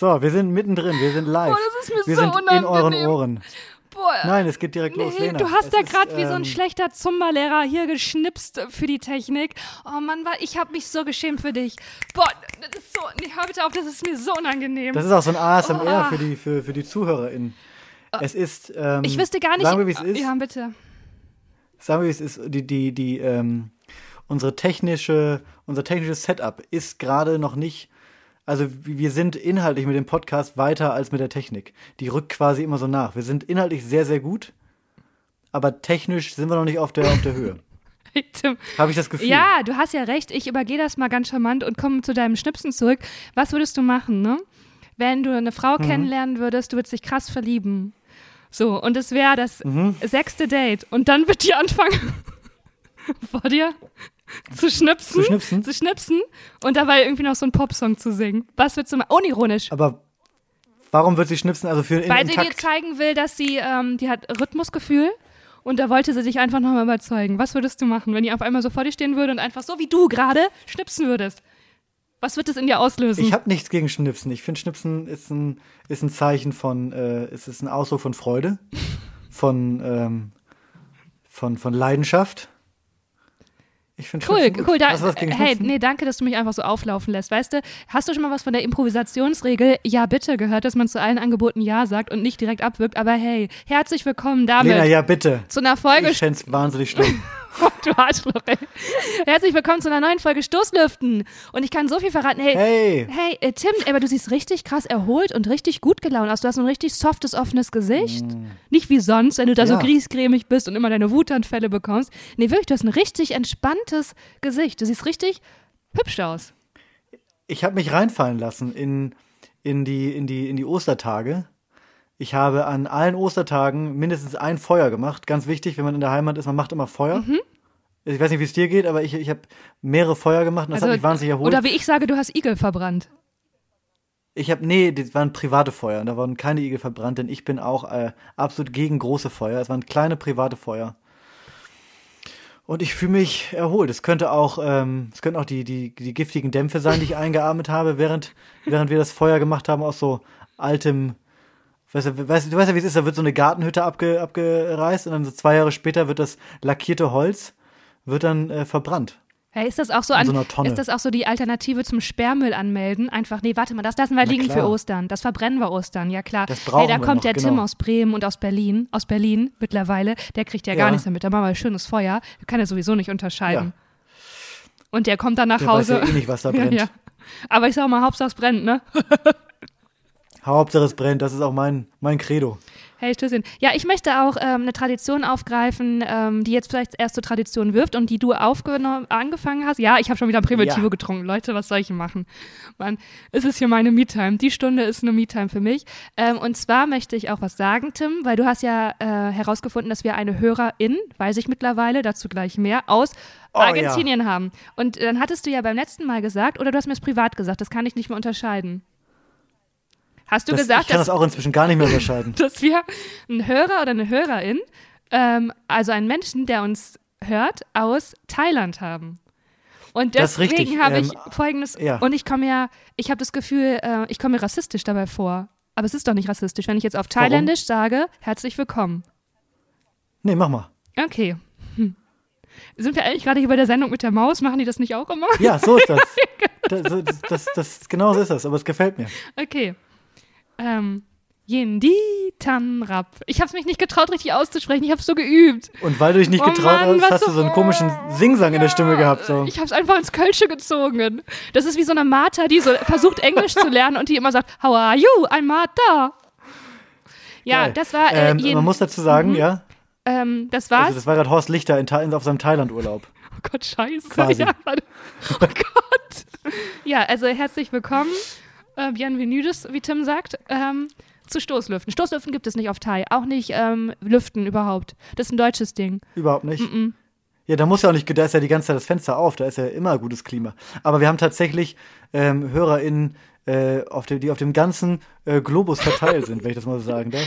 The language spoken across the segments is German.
So, wir sind mittendrin, wir sind live. Boah, das ist mir wir so sind unangenehm. in euren Ohren. Boah. Nein, es geht direkt los, Nee, Lena. du hast Es da gerade wie so ein ähm, schlechter Zumba-Lehrer hier geschnipst für die Technik. Oh Mann, ich habe mich so geschämt für dich. Boah, das ist so, nee, hör bitte auf, das ist mir so unangenehm. Das ist auch so ein ASMR Oh. für, die, für, für die ZuhörerInnen. Es ist. Ähm, ich wüsste gar nicht. Sagen wir, wie es ist. Ja, bitte. Sagen wir, wie es ist. Die, die, die, ähm, unsere technische, unser technisches Setup ist gerade noch nicht. Also wir sind inhaltlich mit dem Podcast weiter als mit der Technik. Die rückt quasi immer so nach. Wir sind inhaltlich sehr, sehr gut, aber technisch sind wir noch nicht auf der, auf der Höhe. Habe ich das Gefühl. Ja, du hast ja recht. Ich übergehe das mal ganz charmant und komme zu deinem Schnipsen zurück. Was würdest du machen, ne? Wenn du eine Frau Mhm. kennenlernen würdest, du würdest dich krass verlieben. So, und es wäre das Mhm. sechste Date. Und dann wird die anfangen, vor dir zu schnipsen. Zu schnipsen? Zu schnipsen und dabei irgendwie noch so einen Popsong zu singen. Was würdest du machen? Unironisch. Aber warum wird sie schnipsen? Also für in, Weil sie dir zeigen will, dass sie, ähm, die hat Rhythmusgefühl. Und da wollte sie dich einfach nochmal überzeugen. Was würdest du machen, wenn die auf einmal so vor dir stehen würde und einfach so wie du gerade schnipsen würdest? Was wird das in dir auslösen? Ich habe nichts gegen Schnipsen. Ich finde, Schnipsen ist ein, ist ein Zeichen von, äh, es ist ein Ausdruck von Freude, von, ähm, von, von Leidenschaft. Ich finde Cool, cool. Da, Hast du was gegen hey, nee, danke, dass du mich einfach so auflaufen lässt. Weißt du, hast du schon mal was von der Improvisationsregel Ja, bitte gehört, dass man zu allen Angeboten Ja sagt und nicht direkt abwirkt? Aber hey, herzlich willkommen damit Lena, ja bitte. zu einer Folge Ich fände wahnsinnig schlimm. du Arschloch, ey. Herzlich willkommen zu einer neuen Folge Stoßlüften. Und ich kann so viel verraten. Hey, Hey. hey äh, Tim, aber du siehst richtig krass erholt und richtig gut gelaunt aus. Du hast so ein richtig softes, offenes Gesicht. Nicht wie sonst, wenn du da so Mm. Ja. griesgrämig bist und immer deine Wutanfälle bekommst. Nee, wirklich, du hast ein richtig entspanntes Gesicht. Du siehst richtig hübsch aus. Ich habe mich reinfallen lassen in, in, die, in, die, in die Ostertage. Ich habe an allen Ostertagen mindestens ein Feuer gemacht. Ganz wichtig, wenn man in der Heimat ist, man macht immer Feuer. Mhm. Ich weiß nicht, wie es dir geht, aber ich, ich habe mehrere Feuer gemacht und das hat mich wahnsinnig erholt. Also, oder wie ich sage, du hast Igel verbrannt. Ich habe, nee, das waren private Feuer. Da wurden keine Igel verbrannt, denn ich bin auch äh, absolut gegen große Feuer. Es waren kleine private Feuer. Und ich fühle mich erholt. Es könnte auch, ähm, es könnten auch die, die, die giftigen Dämpfe sein, die ich eingeatmet habe, während, während wir das Feuer gemacht haben aus so altem, weißt du, weißt, du weißt ja, wie es ist, da wird so eine Gartenhütte abge, abgereißt und dann so zwei Jahre später wird das lackierte Holz, wird dann äh, verbrannt. Hey, ist das auch so an, so einer Tonne. ist das auch so die Alternative zum Sperrmüll anmelden? Einfach, nee, warte mal, das lassen wir liegen klar. für Ostern. Das verbrennen wir Ostern, ja klar. Das brauchen hey, da wir kommt noch, der genau. Tim aus Bremen und aus Berlin, aus Berlin mittlerweile, der kriegt ja, gar Ja. nichts damit. Da machen wir ein schönes Feuer. Kann ja sowieso nicht unterscheiden. Ja. Und der kommt dann nach Der Hause. weiß ja eh nicht, was da ja, brennt. ja. Aber ich sag mal, Hauptsache es brennt, ne? Hauptsache es brennt, das ist auch mein, mein Credo. Hey, Stößchen. Ja, ich möchte auch ähm, eine Tradition aufgreifen, ähm, die jetzt vielleicht erst zur Tradition wirft und die du angefangen hast. Ja, ich habe schon wieder Primitivo Ja. getrunken. Leute, was soll ich machen? Mann, es ist hier meine Me-Time. Die Stunde ist eine Me-Time für mich. Ähm, und zwar möchte ich auch was sagen, Tim, weil du hast ja äh, herausgefunden, dass wir eine Hörerin, weiß ich mittlerweile, dazu gleich mehr, aus Oh, Argentinien haben. Und dann hattest du ja beim letzten Mal gesagt, oder du hast mir es privat gesagt, das kann ich nicht mehr unterscheiden. Hast du Das, gesagt, ich kann dass das auch inzwischen gar nicht mehr unterscheiden. dass wir einen Hörer oder eine Hörerin, ähm, also einen Menschen, der uns hört, aus Thailand haben. Und deswegen habe ich Ähm, folgendes, ja. und ich komme ja, ich habe das Gefühl, äh, ich komme mir rassistisch dabei vor. Aber es ist doch nicht rassistisch, wenn ich jetzt auf Warum? Thailändisch sage, herzlich willkommen. Nee, mach mal. Okay. Hm. Sind wir eigentlich gerade hier bei der Sendung mit der Maus? Machen die das nicht auch immer? Ja, so ist das. das, das, das, das genau so ist das, aber es gefällt mir. Okay. Ähm, Yendi Tanrap. Ich habe es mich nicht getraut, richtig auszusprechen. Ich habe es so geübt. Und weil du dich nicht Oh getraut Mann, hast, hast du so- einen komischen Singsang in der Stimme gehabt. So. Ich habe es einfach ins Kölsche gezogen. Das ist wie so eine Martha, die so versucht Englisch zu lernen und die immer sagt, How are you? I'm Martha. Ja, Geil. das war äh, ähm, Man muss dazu sagen, ja, ähm, das war's. also das war gerade Horst Lichter in, auf seinem Thailand-Urlaub. oh Gott, scheiße. quasi. Ja, oh Gott. Ja, also herzlich willkommen. Äh, Bienvenidos, wie Tim sagt. Ähm, zu Stoßlüften. Stoßlüften gibt es nicht auf Thai. Auch nicht ähm, Lüften überhaupt. Das ist ein deutsches Ding. Überhaupt nicht. Mm-mm. Ja, da muss ja auch nicht, da ist ja die ganze Zeit das Fenster auf, da ist ja immer gutes Klima. Aber wir haben tatsächlich ähm, HörerInnen äh, auf dem, die auf dem ganzen äh, Globus verteilt sind, wenn ich das mal so sagen darf.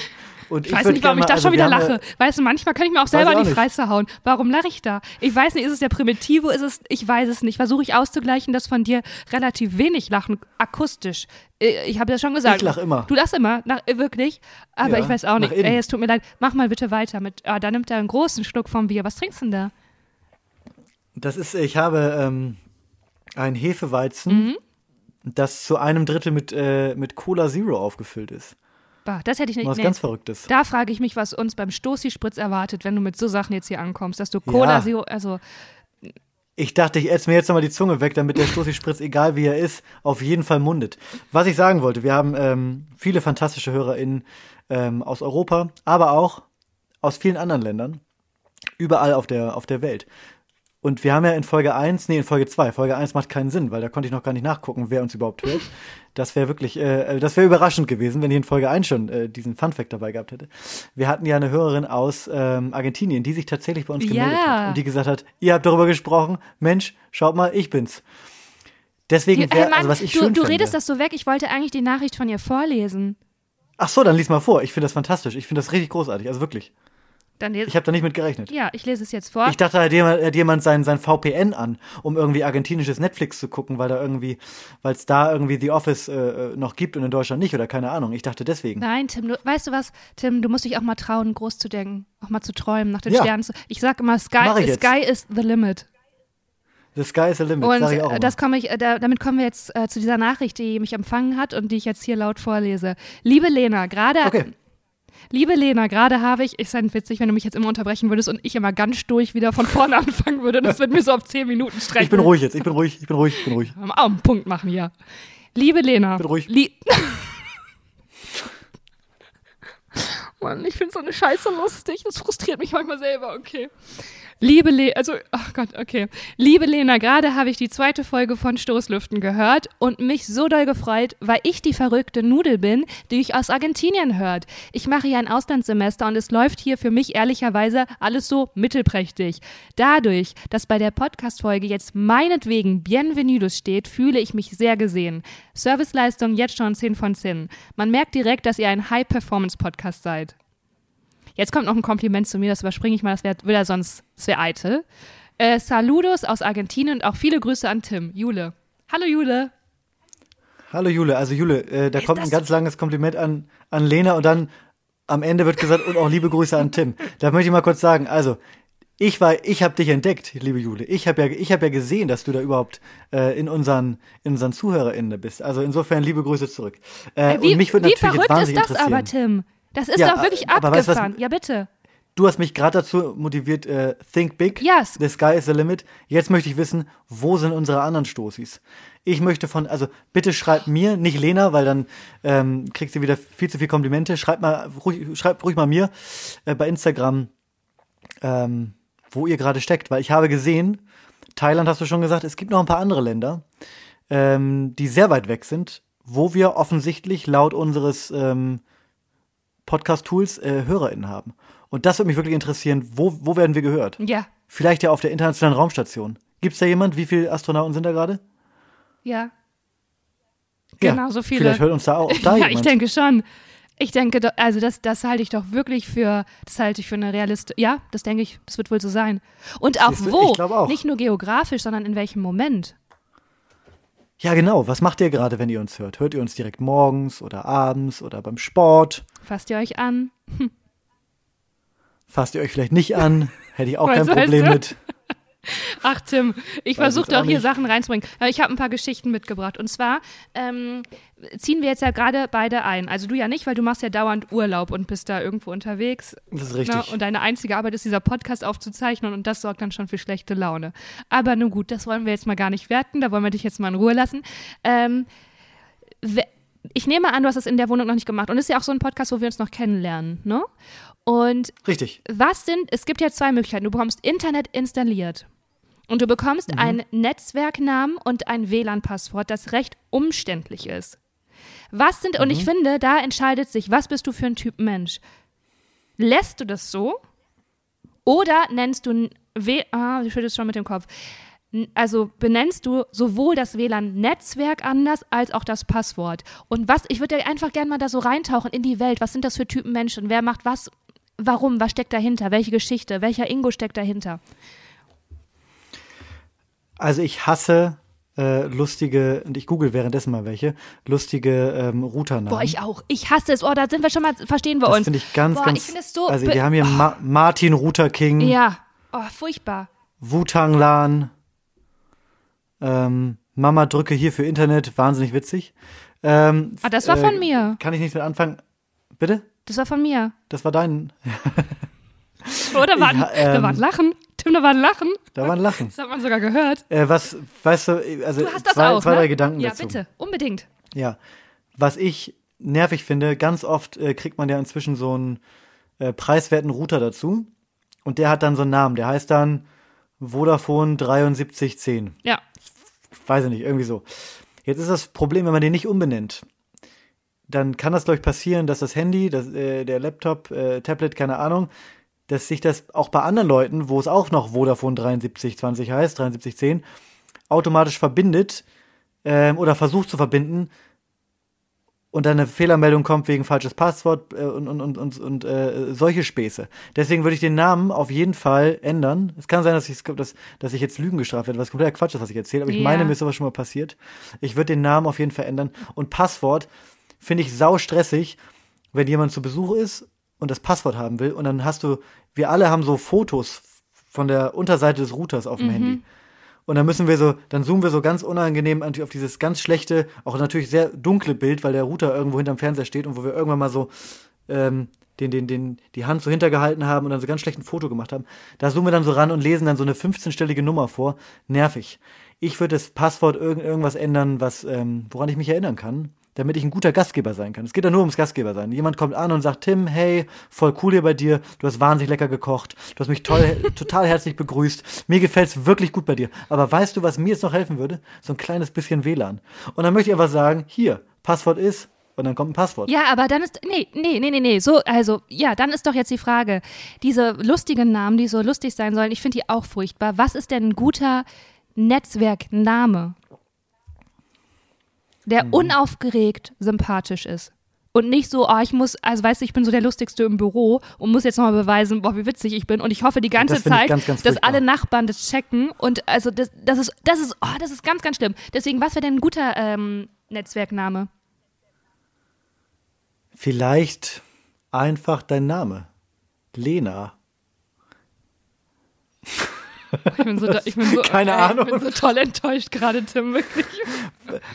Und ich weiß nicht, warum ich da also schon wieder lache. Weißt du, manchmal kann ich mir auch selber ich in die. Fresse hauen. Warum lache ich da? Ich weiß nicht, ist es der Primitivo, ist es, ich weiß es nicht. Versuche ich auszugleichen, dass von dir relativ wenig lachen, akustisch. Äh, Ich habe ja schon gesagt. Ich lach immer. Du lachst immer, nach, äh, wirklich. Aber Ja, ich weiß auch nicht. Ey, es tut mir leid. Mach mal bitte weiter mit. Ah, da nimmt er einen großen Schluck vom Bier. Was trinkst du denn da? Das ist, ich habe ähm, ein Hefeweizen, Mhm. Das zu einem Drittel mit, äh, mit Cola Zero aufgefüllt ist. Bah, das hätte ich nicht. Was nee. ganz Verrücktes. Da frage ich mich, was uns beim Stoßi-Spritz erwartet, wenn du mit so Sachen jetzt hier ankommst, dass du Cola Ja. Zero, also Ich dachte, ich esse mir jetzt nochmal die Zunge weg, damit der Stoßi-Spritz, egal wie er ist, auf jeden Fall mundet. Was ich sagen wollte, wir haben ähm, viele fantastische HörerInnen ähm, aus Europa, aber auch aus vielen anderen Ländern, überall auf der, auf der Welt. Und wir haben ja in Folge 1, nee, in Folge 2, Folge 1 macht keinen Sinn, weil da konnte ich noch gar nicht nachgucken, wer uns überhaupt hört. Das wäre wirklich, äh, das wäre überraschend gewesen, wenn ich in Folge 1 schon äh, diesen Fun-Fact dabei gehabt hätte. Wir hatten ja eine Hörerin aus ähm, Argentinien, die sich tatsächlich bei uns gemeldet Ja. hat und die gesagt hat, ihr habt darüber gesprochen, Mensch, schaut mal, ich bin's. Deswegen Ja, wäre, Mann, also was ich du, schön du redest das so weg, ich wollte eigentlich die Nachricht von ihr vorlesen. Ach so, dann lies mal vor. Ich finde das fantastisch. Ich finde das richtig großartig. Also wirklich. Dann Ich habe da nicht mit gerechnet. Ja, ich lese es jetzt vor. Ich dachte, da hat jemand, hat jemand sein, sein VPN an, um irgendwie argentinisches Netflix zu gucken, weil da irgendwie, weil es da irgendwie The Office äh, äh, noch gibt und in Deutschland nicht oder keine Ahnung. Ich dachte deswegen. Nein, Tim, du, weißt du was, Tim, du musst dich auch mal trauen, groß zu denken, auch mal zu träumen, nach den Ja. Sternen zu. Ich sag immer, Sky. Sky is the limit. The sky is the limit, Und sag ich auch äh, immer. das komme ich, äh, da, damit kommen wir jetzt äh, zu dieser Nachricht, die mich empfangen hat und die ich jetzt hier laut vorlese. Liebe Lena, gerade Okay. Liebe Lena, gerade habe ich, ich sei witzig, wenn du mich jetzt immer unterbrechen würdest und ich immer ganz durch wieder von vorne anfangen würde. Das wird mir so auf zehn Minuten strecken. Ich bin ruhig jetzt. Ich bin ruhig. Ich bin ruhig. Ich bin ruhig. Mal auch einen Punkt machen hier. Liebe Lena. Bin ruhig. Lie Mann, ich finde so eine Scheiße lustig. Das frustriert mich manchmal selber, okay. Liebe Le also, ach Gott, okay. Liebe Lena, gerade habe ich die zweite Folge von Stoßlüften gehört und mich so doll gefreut, weil ich die verrückte Nudel bin, die ich aus Argentinien hört. Ich mache hier ein Auslandssemester und es läuft hier für mich ehrlicherweise alles so mittelprächtig. Dadurch, dass bei der Podcast-Folge jetzt meinetwegen Bienvenidos steht, fühle ich mich sehr gesehen. Serviceleistung jetzt schon 10 von 10. Man merkt direkt, dass ihr ein High-Performance-Podcast seid. Jetzt kommt noch ein Kompliment zu mir, das überspringe ich mal, das wäre wieder sonst, das wäre eitel. Äh, Saludos aus Argentinien und auch viele Grüße an Tim. Jule. Hallo Jule. Hallo Jule. Also Jule, äh, da Ist kommt ein ganz langes Kompliment an, an Lena und dann am Ende wird gesagt und auch liebe Grüße an Tim. Da möchte ich mal kurz sagen, also ich war, ich habe dich entdeckt, liebe Jule. Ich habe ja, ich habe ja gesehen, dass du da überhaupt äh, in unseren, in unseren ZuhörerInnen bist. Also insofern liebe Grüße zurück. Äh, Äh, wie und mich würde wie natürlich jetzt verrückt ist das aber. Tim? Das ist Ja, doch wirklich aber weißt abgefahren. ja, bitte. Du hast mich gerade dazu motiviert, äh, think big. Yes. The sky is the limit. Jetzt möchte ich wissen, wo sind unsere anderen Stoßis? Ich möchte von, also bitte schreib mir, nicht Lena, weil dann ähm, kriegst du wieder viel zu viel Komplimente. Schreib mal, ruhig, schreib ruhig mal mir äh, bei Instagram, ähm, wo ihr gerade steckt, weil ich habe gesehen, Thailand hast du schon gesagt, es gibt noch ein paar andere Länder, ähm, die sehr weit weg sind, wo wir offensichtlich laut unseres ähm, Podcast-Tools äh, HörerInnen haben. Und das würde mich wirklich interessieren, wo, wo werden wir gehört? Ja, Vielleicht ja auf der internationalen Raumstation. Gibt's da jemand? Wie viele Astronauten sind da gerade? ja. Ja, Genau, so viele. Vielleicht hört uns da auch da ja, jemand. ich denke schon. Ich denke, also das, das halte ich doch wirklich für, das halte ich für eine Realist. Ja, das denke ich, das wird wohl so sein. Und auch Siehst wo? ich glaube auch. Nicht nur geografisch, sondern in welchem Moment. Ja, genau. Was macht ihr gerade, wenn ihr uns hört? Hört ihr uns direkt morgens oder abends oder beim Sport? Fasst ihr euch an? Fasst ihr euch vielleicht nicht an? Hätte ich auch Was kein Problem mit. Ach, Tim, ich versuche auch doch hier nicht. Sachen reinzubringen. Aber Ich habe ein paar Geschichten mitgebracht. Und zwar ähm, ziehen wir jetzt ja gerade beide ein. Also du ja nicht, weil du machst ja dauernd Urlaub und bist da irgendwo unterwegs. Das ist Ne? richtig. Und deine einzige Arbeit ist, dieser Podcast aufzuzeichnen und das sorgt dann schon für schlechte Laune. Aber nun gut, das wollen wir jetzt mal gar nicht werten. Da wollen wir dich jetzt mal in Ruhe lassen. Ähm, ich nehme an, du hast das in der Wohnung noch nicht gemacht. Und es ist ja auch so ein Podcast, wo wir uns noch kennenlernen, ne? Und Richtig. was sind, es gibt ja zwei Möglichkeiten. Du bekommst Internet installiert und du bekommst einen Netzwerknamen und ein WLAN-Passwort, das recht umständlich ist. Was sind, und ich finde, da entscheidet sich, was bist du für ein Typ Mensch? Lässt du das so oder nennst du, W, ah, du schüttelst schon mit dem Kopf. also benennst du sowohl das WLAN-Netzwerk anders als auch das Passwort. Und was, ich würde ja einfach gerne mal da so reintauchen in die Welt. Was sind das für Typen Menschen? Wer macht was? Warum? Was steckt dahinter? Welche Geschichte? Welcher Ingo steckt dahinter? Also ich hasse äh, lustige, und ich google währenddessen mal welche, lustige ähm, Routernamen. Boah, ich auch. Ich hasse es. Oh, da sind wir schon mal, verstehen wir das uns. finde ich ganz, Boah, ganz. ich finde es so. also wir haben hier Ma Martin Router King, Ja. Oh, furchtbar. Wutang Lan, ähm, Mama drücke hier für Internet, wahnsinnig witzig. Ähm, Ah, das war von mir. Kann ich nicht mit anfangen? Bitte? Das war von mir. Das war dein. Oh, da war, ein- Ja, ähm, da war ein Lachen. Tim, da war ein Lachen. Da war ein Lachen. Das hat man sogar gehört. Äh, was, weißt du, also Du hast das zwei, auch, zwei ne? drei Gedanken Ja, dazu. bitte. Unbedingt. Ja. Was ich nervig finde, ganz oft äh, kriegt man ja inzwischen so einen äh, preiswerten Router dazu. Und der hat dann so einen Namen. Der heißt dann Vodafone 7310. Ja. Weiß ich nicht, irgendwie so. Jetzt ist das Problem, wenn man den nicht umbenennt. Dann kann das, glaube ich, passieren, dass das Handy, das, äh, der Laptop, äh, Tablet, keine Ahnung, dass sich das auch bei anderen Leuten, wo es auch noch Vodafone 7320 heißt, 7310, automatisch verbindet ähm, oder versucht zu verbinden und dann eine Fehlermeldung kommt wegen falsches Passwort äh, und, und, und, und, und äh, solche Späße. Deswegen würde ich den Namen auf jeden Fall ändern. Es kann sein, dass ich, dass, dass ich jetzt Lügen gestraft werde, was kompletter Quatsch ist, was ich erzähle, aber ich Ja. meine, mir ist sowas schon mal passiert. Ich würde den Namen auf jeden Fall ändern. Und Passwort finde ich sau stressig, wenn jemand zu Besuch ist und das Passwort haben will und dann hast du, wir alle haben so Fotos von der Unterseite des Routers auf dem Handy. Und dann müssen wir so, dann zoomen wir so ganz unangenehm an- auf dieses ganz schlechte, auch natürlich sehr dunkle Bild, weil der Router irgendwo hinterm Fernseher steht und wo wir irgendwann mal so ähm, den, den, den, die Hand so hintergehalten haben und dann so ganz schlecht ein Foto gemacht haben. Da zoomen wir dann so ran und lesen dann so eine 15-stellige Nummer vor. Nervig. Ich würde das Passwort irgend, irgendwas ändern, was, ähm, woran ich mich erinnern kann, damit ich ein guter Gastgeber sein kann. Es geht ja nur ums Gastgeber sein. Jemand kommt an und sagt, Tim, hey, voll cool hier bei dir, du hast wahnsinnig lecker gekocht, du hast mich toll, total herzlich begrüßt, mir gefällt's wirklich gut bei dir. Aber weißt du, was mir jetzt noch helfen würde? So ein kleines bisschen WLAN. Und dann möchte ich einfach sagen, hier, Passwort ist, und dann kommt ein Passwort. Ja, aber dann ist. Nee, nee, nee, nee, nee. So, also, ja, dann ist doch jetzt die Frage. Diese lustigen Namen, die so lustig sein sollen, ich finde die auch furchtbar. Was ist denn ein guter Netzwerkname? Der Mhm. unaufgeregt sympathisch ist. Und nicht so, oh, ich muss, also weißt du, ich bin so der Lustigste im Büro und muss jetzt nochmal beweisen, boah, wie witzig ich bin. Und ich hoffe die ganze Das Zeit, ganz, ganz dass alle Nachbarn das checken. Und also das, das ist, das ist, oh, das ist ganz, ganz schlimm. Deswegen, was wäre denn ein guter ähm, Netzwerkname? Vielleicht einfach dein Name. Lena. Ich bin so, ich bin so, Keine äh, Ahnung. Ich bin so toll enttäuscht gerade, Tim, wirklich.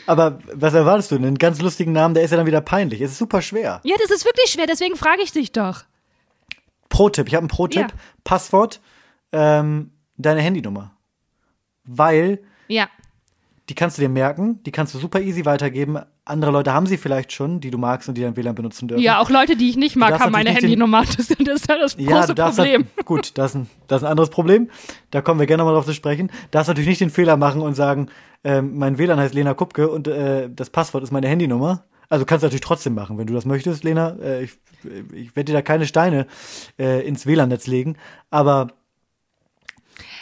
Aber was erwartest du? Einen ganz lustigen Namen, der ist ja dann wieder peinlich. Es ist super schwer. Ja, das ist wirklich schwer, deswegen frage ich dich doch. Pro-Tipp, ich habe einen Pro-Tipp. Ja. Passwort, ähm, deine Handynummer. Weil Ja, die kannst du dir merken, die kannst du super easy weitergeben. Andere Leute haben sie vielleicht schon, die du magst und die dein WLAN benutzen dürfen. ja, auch Leute, die ich nicht mag, haben meine Handynummer. Das, das ist ja das Ja, große darfst Problem. halt- gut, das ist, ein, das ist ein anderes Problem. Da kommen wir gerne nochmal drauf zu sprechen. Darfst natürlich nicht den Fehler machen und sagen, ähm, mein WLAN heißt Lena Kupke und äh, das Passwort ist meine Handynummer. Also kannst du natürlich trotzdem machen, wenn du das möchtest, Lena. Äh, ich ich werde dir da keine Steine äh, ins WLAN-Netz legen, aber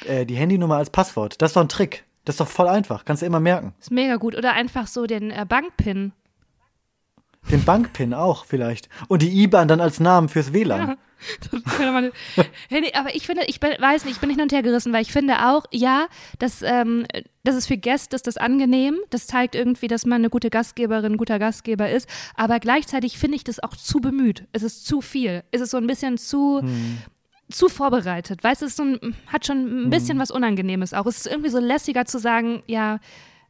äh, die Handynummer als Passwort, das ist doch ein Trick. Das ist doch voll einfach, kannst du immer merken. ist mega gut. Oder einfach so den äh, Bankpin. Den Bankpin auch vielleicht. Und die IBAN dann als Namen fürs WLAN. Man- hey, aber ich finde, ich bin, weiß nicht, ich bin nicht hin und her gerissen, weil ich finde auch, ja, das, ähm, das ist für Gäste ist das angenehm. Das zeigt irgendwie, dass man eine gute Gastgeberin, ein guter Gastgeber ist. Aber gleichzeitig finde ich das auch zu bemüht. Es ist zu viel. Es ist so ein bisschen zu. Zu vorbereitet. Weißt du, es so ein, hat schon ein bisschen was Unangenehmes auch. Es ist irgendwie so lässiger zu sagen, ja,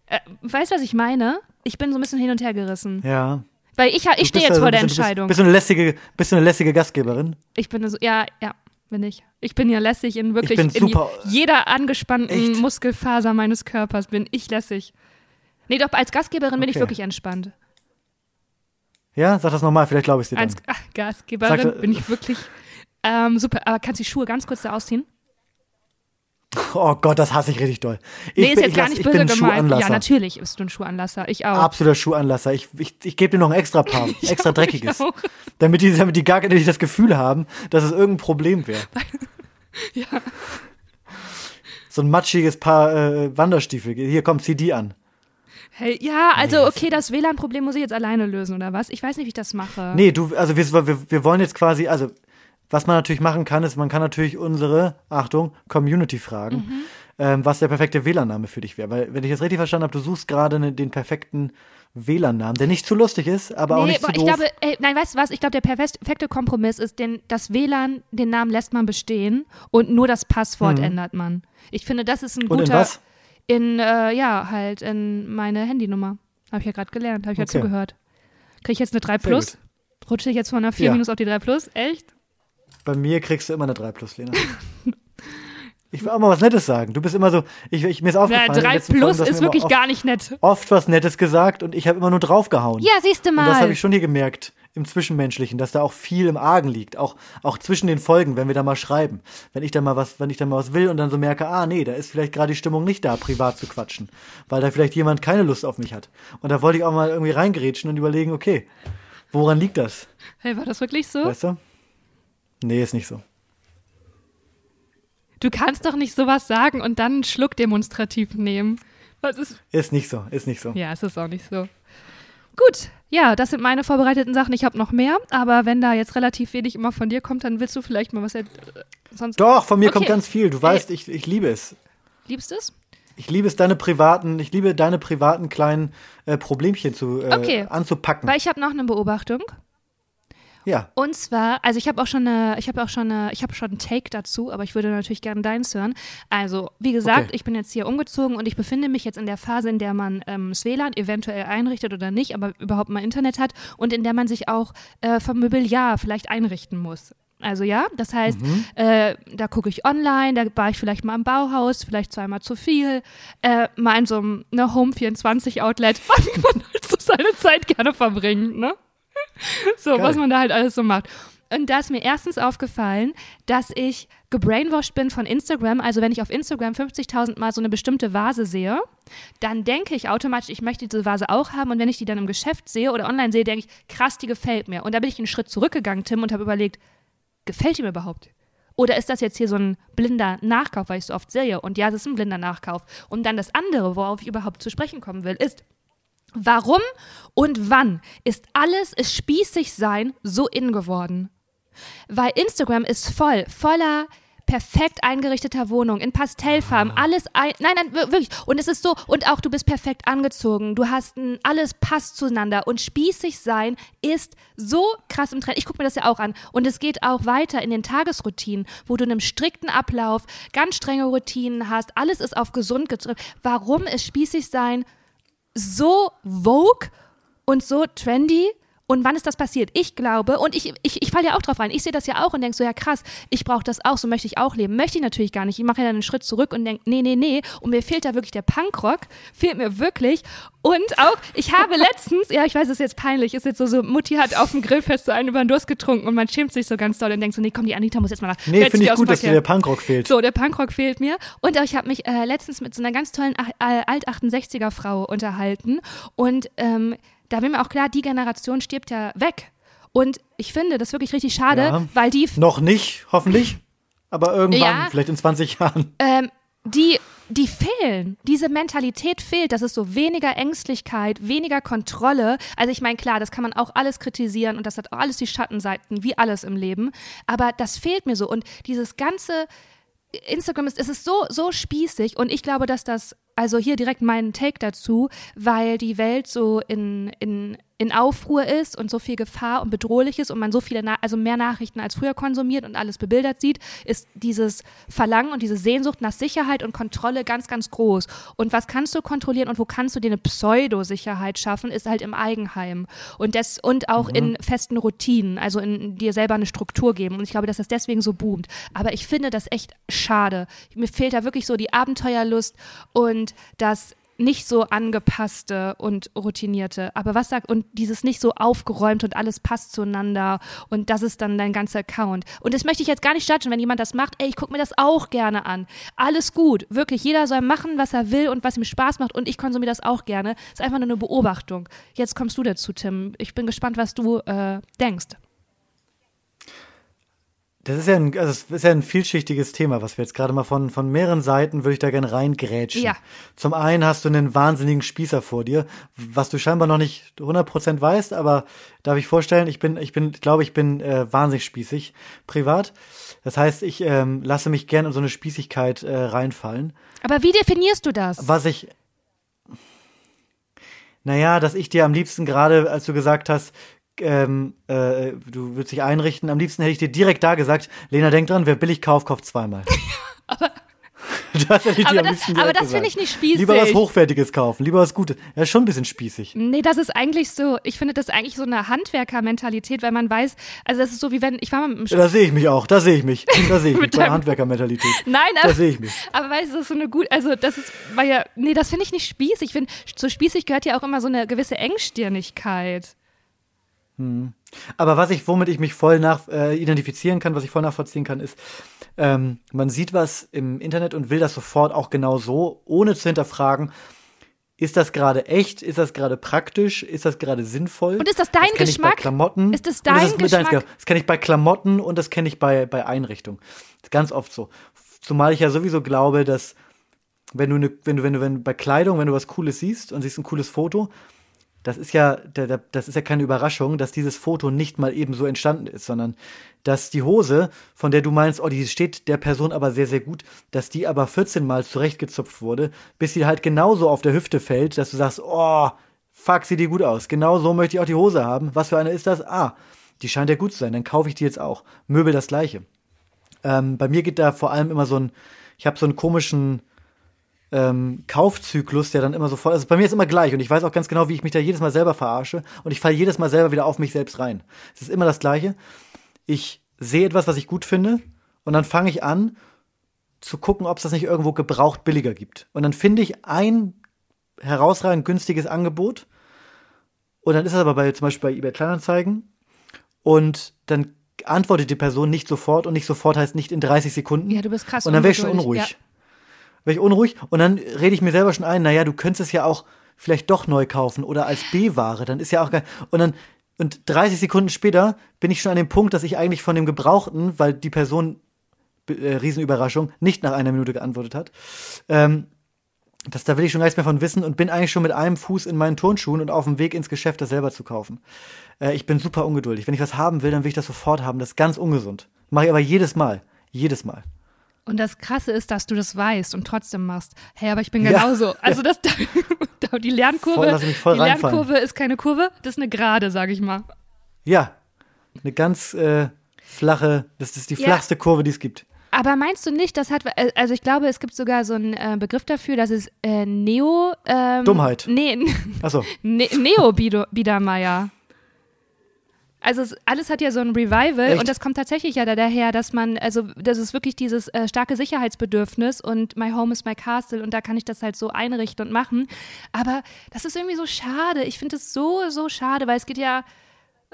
äh, weißt du, was ich meine? Ich bin so ein bisschen hin und her gerissen. Ja. Weil ich, ich stehe jetzt also vor der bisschen- Entscheidung. Bist, bist, du eine lässige, bist du eine lässige Gastgeberin? Ich bin so, ja, ja, bin ich. Ich bin ja lässig in wirklich in jeder angespannten Echt? Muskelfaser meines Körpers bin ich lässig. Nee, doch als Gastgeberin bin ich Okay. wirklich entspannt. Ja, sag das nochmal, vielleicht glaube ich dir dann. Als Gastgeberin Sag- bin ich wirklich ähm, super. Aber kannst du die Schuhe ganz kurz da ausziehen? Oh Gott, das hasse ich richtig doll. Ich nee, ist bin, jetzt gar nicht ich böse gemeint. Schuhanlasser. Ja, natürlich bist du ein Schuhanlasser. Ich auch. Absoluter Schuhanlasser. Ich, ich, ich gebe dir noch ein extra Paar, extra dreckiges. Auch. Damit die, damit die gar nicht das Gefühl haben, dass es irgendein Problem wäre. Ja. so ein matschiges Paar äh, Wanderstiefel. Hier, komm, zieh die an. Hey, ja, also okay, das WLAN-Problem muss ich jetzt alleine lösen, oder was? Ich weiß nicht, wie ich das mache. Nee, du, also wir, wir, wir wollen jetzt quasi, also was man natürlich machen kann, ist, man kann natürlich unsere, Achtung, Community fragen, mhm. ähm, was der perfekte WLAN-Name für dich wäre. Weil, wenn ich das richtig verstanden habe, du suchst gerade ne, den perfekten WLAN-Namen, der nicht zu lustig ist, aber nee, auch nicht zu doof. Ich glaube, ey, nein, weißt du was? Ich glaube, der perfekte Kompromiss ist, den, das WLAN, den Namen lässt man bestehen und nur das Passwort mhm. ändert man. Ich finde, das ist ein guter. Und in was? In, äh, ja, halt in meine Handynummer. Habe ich ja gerade gelernt, habe ich okay. ja zugehört. Kriege ich jetzt eine 3 Plus? Rutsche ich jetzt von einer 4 ja. minus auf die 3 Plus? Echt? Bei mir kriegst du immer eine 3 Plus, Lena. Ich will auch mal was Nettes sagen. Du bist immer so, ich, ich mir ist aufgefallen. Ja, 3 Plus ist wirklich oft, gar nicht nett. Oft was Nettes gesagt und ich habe immer nur draufgehauen. Ja, siehst du mal. Und das habe ich schon hier gemerkt im Zwischenmenschlichen, dass da auch viel im Argen liegt. Auch, auch zwischen den Folgen, wenn wir da mal schreiben. Wenn ich da mal was, wenn ich da mal was will und dann so merke, ah, nee, da ist vielleicht gerade die Stimmung nicht da, privat zu quatschen. Weil da vielleicht jemand keine Lust auf mich hat. Und da wollte ich auch mal irgendwie reingerätschen und überlegen, okay, woran liegt das? Hey, war das wirklich so? Weißt du? Nee, ist nicht so. Du kannst doch nicht sowas sagen und dann einen Schluck demonstrativ nehmen. Was ist? Ist nicht so, ist nicht so. Ja, es ist auch nicht so. Gut, ja, das sind meine vorbereiteten Sachen. Ich habe noch mehr, aber wenn da jetzt relativ wenig immer von dir kommt, dann willst du vielleicht mal was äh, sonst. Doch, von mir okay. kommt ganz viel. Du weißt, ich, ich liebe es. Liebst du es? Ich liebe es, deine privaten, ich liebe deine privaten kleinen äh, Problemchen zu äh, okay. anzupacken. Weil ich habe noch eine Beobachtung. Ja. Und zwar, also ich habe auch schon eine, ich habe auch schon eine, ich habe schon einen Take dazu, aber ich würde natürlich gerne deins hören. Also, wie gesagt, okay. ich bin jetzt hier umgezogen und ich befinde mich jetzt in der Phase, in der man ähm, das WLAN eventuell einrichtet oder nicht, aber überhaupt mal Internet hat und in der man sich auch äh, vom Mobiliar vielleicht einrichten muss. Also ja, das heißt, mhm. äh, da gucke ich online, da war ich vielleicht mal im Bauhaus, vielleicht zweimal zu viel, äh, mal in so einem ne, Home 24 Outlet, wie man halt so seine Zeit gerne verbringt, ne? so, Geil. was man da halt alles so macht. Und da ist mir erstens aufgefallen, dass ich gebrainwashed bin von Instagram. Also wenn ich auf Instagram 50.000 Mal so eine bestimmte Vase sehe, dann denke ich automatisch, ich möchte diese Vase auch haben. Und wenn ich die dann im Geschäft sehe oder online sehe, denke ich, krass, die gefällt mir. Und da bin ich einen Schritt zurückgegangen, Tim, und habe überlegt, gefällt die mir überhaupt? Oder ist das jetzt hier so ein blinder Nachkauf, weil ich so oft sehe? Und ja, es ist ein blinder Nachkauf. Und dann das andere, worauf ich überhaupt zu sprechen kommen will, ist, Warum und wann ist alles es spießig sein so in geworden? Weil Instagram ist voll, voller perfekt eingerichteter Wohnung, in Pastellfarben, ah. alles ein, nein, nein, wirklich. Und es ist so, und auch du bist perfekt angezogen, du hast ein, alles passt zueinander und spießig sein ist so krass im Trend. Ich gucke mir das ja auch an. Und es geht auch weiter in den Tagesroutinen, wo du einen strikten Ablauf, ganz strenge Routinen hast, alles ist auf gesund getrimmt. Warum ist spießig sein so vogue und so trendy und wann ist das passiert? Ich glaube, und ich, ich, ich falle ja auch drauf rein, ich sehe das ja auch und denke so, ja krass, ich brauche das auch, so möchte ich auch leben. Möchte ich natürlich gar nicht. Ich mache ja dann einen Schritt zurück und denke, nee, nee, nee. Und mir fehlt da wirklich der Punkrock, fehlt mir wirklich. Und auch, ich habe letztens, ja, ich weiß, es ist jetzt peinlich, ist jetzt so, so Mutti hat auf dem Grillfest so einen über den Durst getrunken und man schämt sich so ganz doll und denkt so, nee, komm, die Anita muss jetzt mal nach. Nee, finde ich gut, dass dir der Punkrock fehlt. So, der Punkrock fehlt mir. Und auch, ich habe mich äh, letztens mit so einer ganz tollen äh, Alt-68er-Frau unterhalten und ähm, da wird mir auch klar, die Generation stirbt ja weg. Und ich finde das wirklich richtig schade, ja, weil die. Noch nicht, hoffentlich. Aber irgendwann, ja, vielleicht in 20 Jahren. Ähm, die, die fehlen. Diese Mentalität fehlt. Das ist so weniger Ängstlichkeit, weniger Kontrolle. Also ich meine, klar, das kann man auch alles kritisieren und das hat auch alles die Schattenseiten, wie alles im Leben. Aber das fehlt mir so. Und dieses ganze Instagram ist, es ist so, so spießig und ich glaube, dass das also hier direkt meinen Take dazu, weil die Welt so in, in, in Aufruhr ist und so viel Gefahr und bedrohlich ist und man so viele, Na also mehr Nachrichten als früher konsumiert und alles bebildert sieht, ist dieses Verlangen und diese Sehnsucht nach Sicherheit und Kontrolle ganz, ganz groß. Und was kannst du kontrollieren und wo kannst du dir eine Pseudo-Sicherheit schaffen, ist halt im Eigenheim und, des, und auch mhm. in festen Routinen, also in dir selber eine Struktur geben. Und ich glaube, dass das deswegen so boomt. Aber ich finde das echt schade. Mir fehlt da wirklich so die Abenteuerlust und und das nicht so angepasste und routinierte. Aber was sagt, und dieses nicht so aufgeräumt und alles passt zueinander und das ist dann dein ganzer Account. Und das möchte ich jetzt gar nicht judgen, wenn jemand das macht, ey, ich gucke mir das auch gerne an. Alles gut, wirklich, jeder soll machen, was er will und was ihm Spaß macht und ich konsumiere das auch gerne. Ist einfach nur eine Beobachtung. Jetzt kommst du dazu, Tim. Ich bin gespannt, was du äh, denkst Das ist ja ein, also es ist ja ein vielschichtiges Thema, was wir jetzt gerade mal von, von mehreren Seiten würde ich da gerne reingrätschen. Ja. Zum einen hast du einen wahnsinnigen Spießer vor dir, was du scheinbar noch nicht 100% weißt, aber darf ich vorstellen, ich bin, ich bin, glaube ich, bin äh, wahnsinnig spießig privat. Das heißt, ich ähm, lasse mich gerne in so eine Spießigkeit äh, reinfallen. Aber wie definierst du das? Was ich, naja, dass ich dir am liebsten gerade, als du gesagt hast, ähm, äh, du würdest dich einrichten, am liebsten hätte ich dir direkt da gesagt, Lena, denk dran, wer billig kauft, kauft zweimal. aber das hätte ich dir aber am das, liebsten aber direkt das finde ich nicht spießig. Lieber was Hochwertiges kaufen, lieber was Gutes. Ja, ist schon ein bisschen spießig. Nee, das ist eigentlich so, ich finde das eigentlich so eine Handwerkermentalität, weil man weiß, also das ist so wie wenn, ich war mal mit dem Ja, Da sehe ich mich auch, da sehe ich mich. Da sehe ich mich bei Handwerkermentalität. Nein, Da aber, sehe ich mich. aber weißt du, das ist so eine gut, also das ist, weil ja, nee, das finde ich nicht spießig. Ich finde, zu spießig gehört ja auch immer so eine gewisse Engstirnigkeit. Aber was ich, womit ich mich voll nach äh, identifizieren kann, was ich voll nachvollziehen kann, ist, ähm, man sieht was im Internet und will das sofort auch genau so, ohne zu hinterfragen, ist das gerade echt, ist das gerade praktisch, ist das gerade sinnvoll? Und ist das dein kenn Ich bei Geschmack? Klamotten. Ist das das dein deinem- Geschmack? Das kenne ich bei Klamotten und das kenne ich bei, bei Einrichtungen. Das ist ganz oft so. Zumal ich ja sowieso glaube, dass wenn du, ne, wenn du, wenn du, wenn du bei Kleidung, wenn du was Cooles siehst und siehst ein cooles Foto, das ist ja, das ist ja keine Überraschung, dass dieses Foto nicht mal eben so entstanden ist, sondern dass die Hose, von der du meinst, oh, die steht der Person aber sehr, sehr gut, dass die aber 14 Mal zurechtgezupft wurde, bis sie halt genauso auf der Hüfte fällt, dass du sagst, oh, fuck, sieht die gut aus. Genau so möchte ich auch die Hose haben. Was für eine ist das? Ah, die scheint ja gut zu sein, dann kaufe ich die jetzt auch. Möbel das gleiche. Ähm, bei mir geht da vor allem immer so ein, ich habe so einen komischen ähm, Kaufzyklus, der dann immer so voll, also bei mir ist immer gleich und ich weiß auch ganz genau, wie ich mich da jedes Mal selber verarsche und ich falle jedes Mal selber wieder auf mich selbst rein. Es ist immer das Gleiche. Ich sehe etwas, was ich gut finde und dann fange ich an zu gucken, ob es das nicht irgendwo gebraucht billiger gibt. Und dann finde ich ein herausragend günstiges Angebot und dann ist es aber bei, zum Beispiel bei eBay Kleinanzeigen und dann antwortet die Person nicht sofort und nicht sofort heißt nicht in 30 Sekunden. Ja, du bist krass Und dann wäre ich schon unruhig. Wäre ich unruhig und dann rede ich mir selber schon ein, naja, du könntest es ja auch vielleicht doch neu kaufen oder als B-Ware, dann ist ja auch geil. Und dann, und 30 Sekunden später bin ich schon an dem Punkt, dass ich eigentlich von dem Gebrauchten, weil die Person, äh, Riesenüberraschung, nicht nach einer Minute geantwortet hat, ähm, das, da will ich schon gar nichts mehr von wissen und bin eigentlich schon mit einem Fuß in meinen Turnschuhen und auf dem Weg ins Geschäft, das selber zu kaufen. Äh, ich bin super ungeduldig. Wenn ich was haben will, dann will ich das sofort haben. Das ist ganz ungesund. Mache ich aber jedes Mal. Jedes Mal. Und das Krasse ist, dass du das weißt und trotzdem machst. Hey, aber ich bin Ja. genauso. Also das, die Lernkurve, Voll, die. Lernkurve ist keine Kurve, das ist eine Gerade, sag ich mal. Ja, eine ganz äh, flache, das ist die Ja. flachste Kurve, die es gibt. Aber meinst du nicht, das hat, äh, also ich glaube, es gibt sogar so einen äh, Begriff dafür, das ist äh, Neo. Ähm, Dummheit. Nee, Achso, ne, Neo-Biedermeier. Also es, alles hat ja so ein Revival Echt? und das kommt tatsächlich ja da daher, dass man, also das ist wirklich dieses äh, starke Sicherheitsbedürfnis und my home is my castle und da kann ich das halt so einrichten und machen. Aber das ist irgendwie so schade. Ich finde es so, so schade, weil es geht ja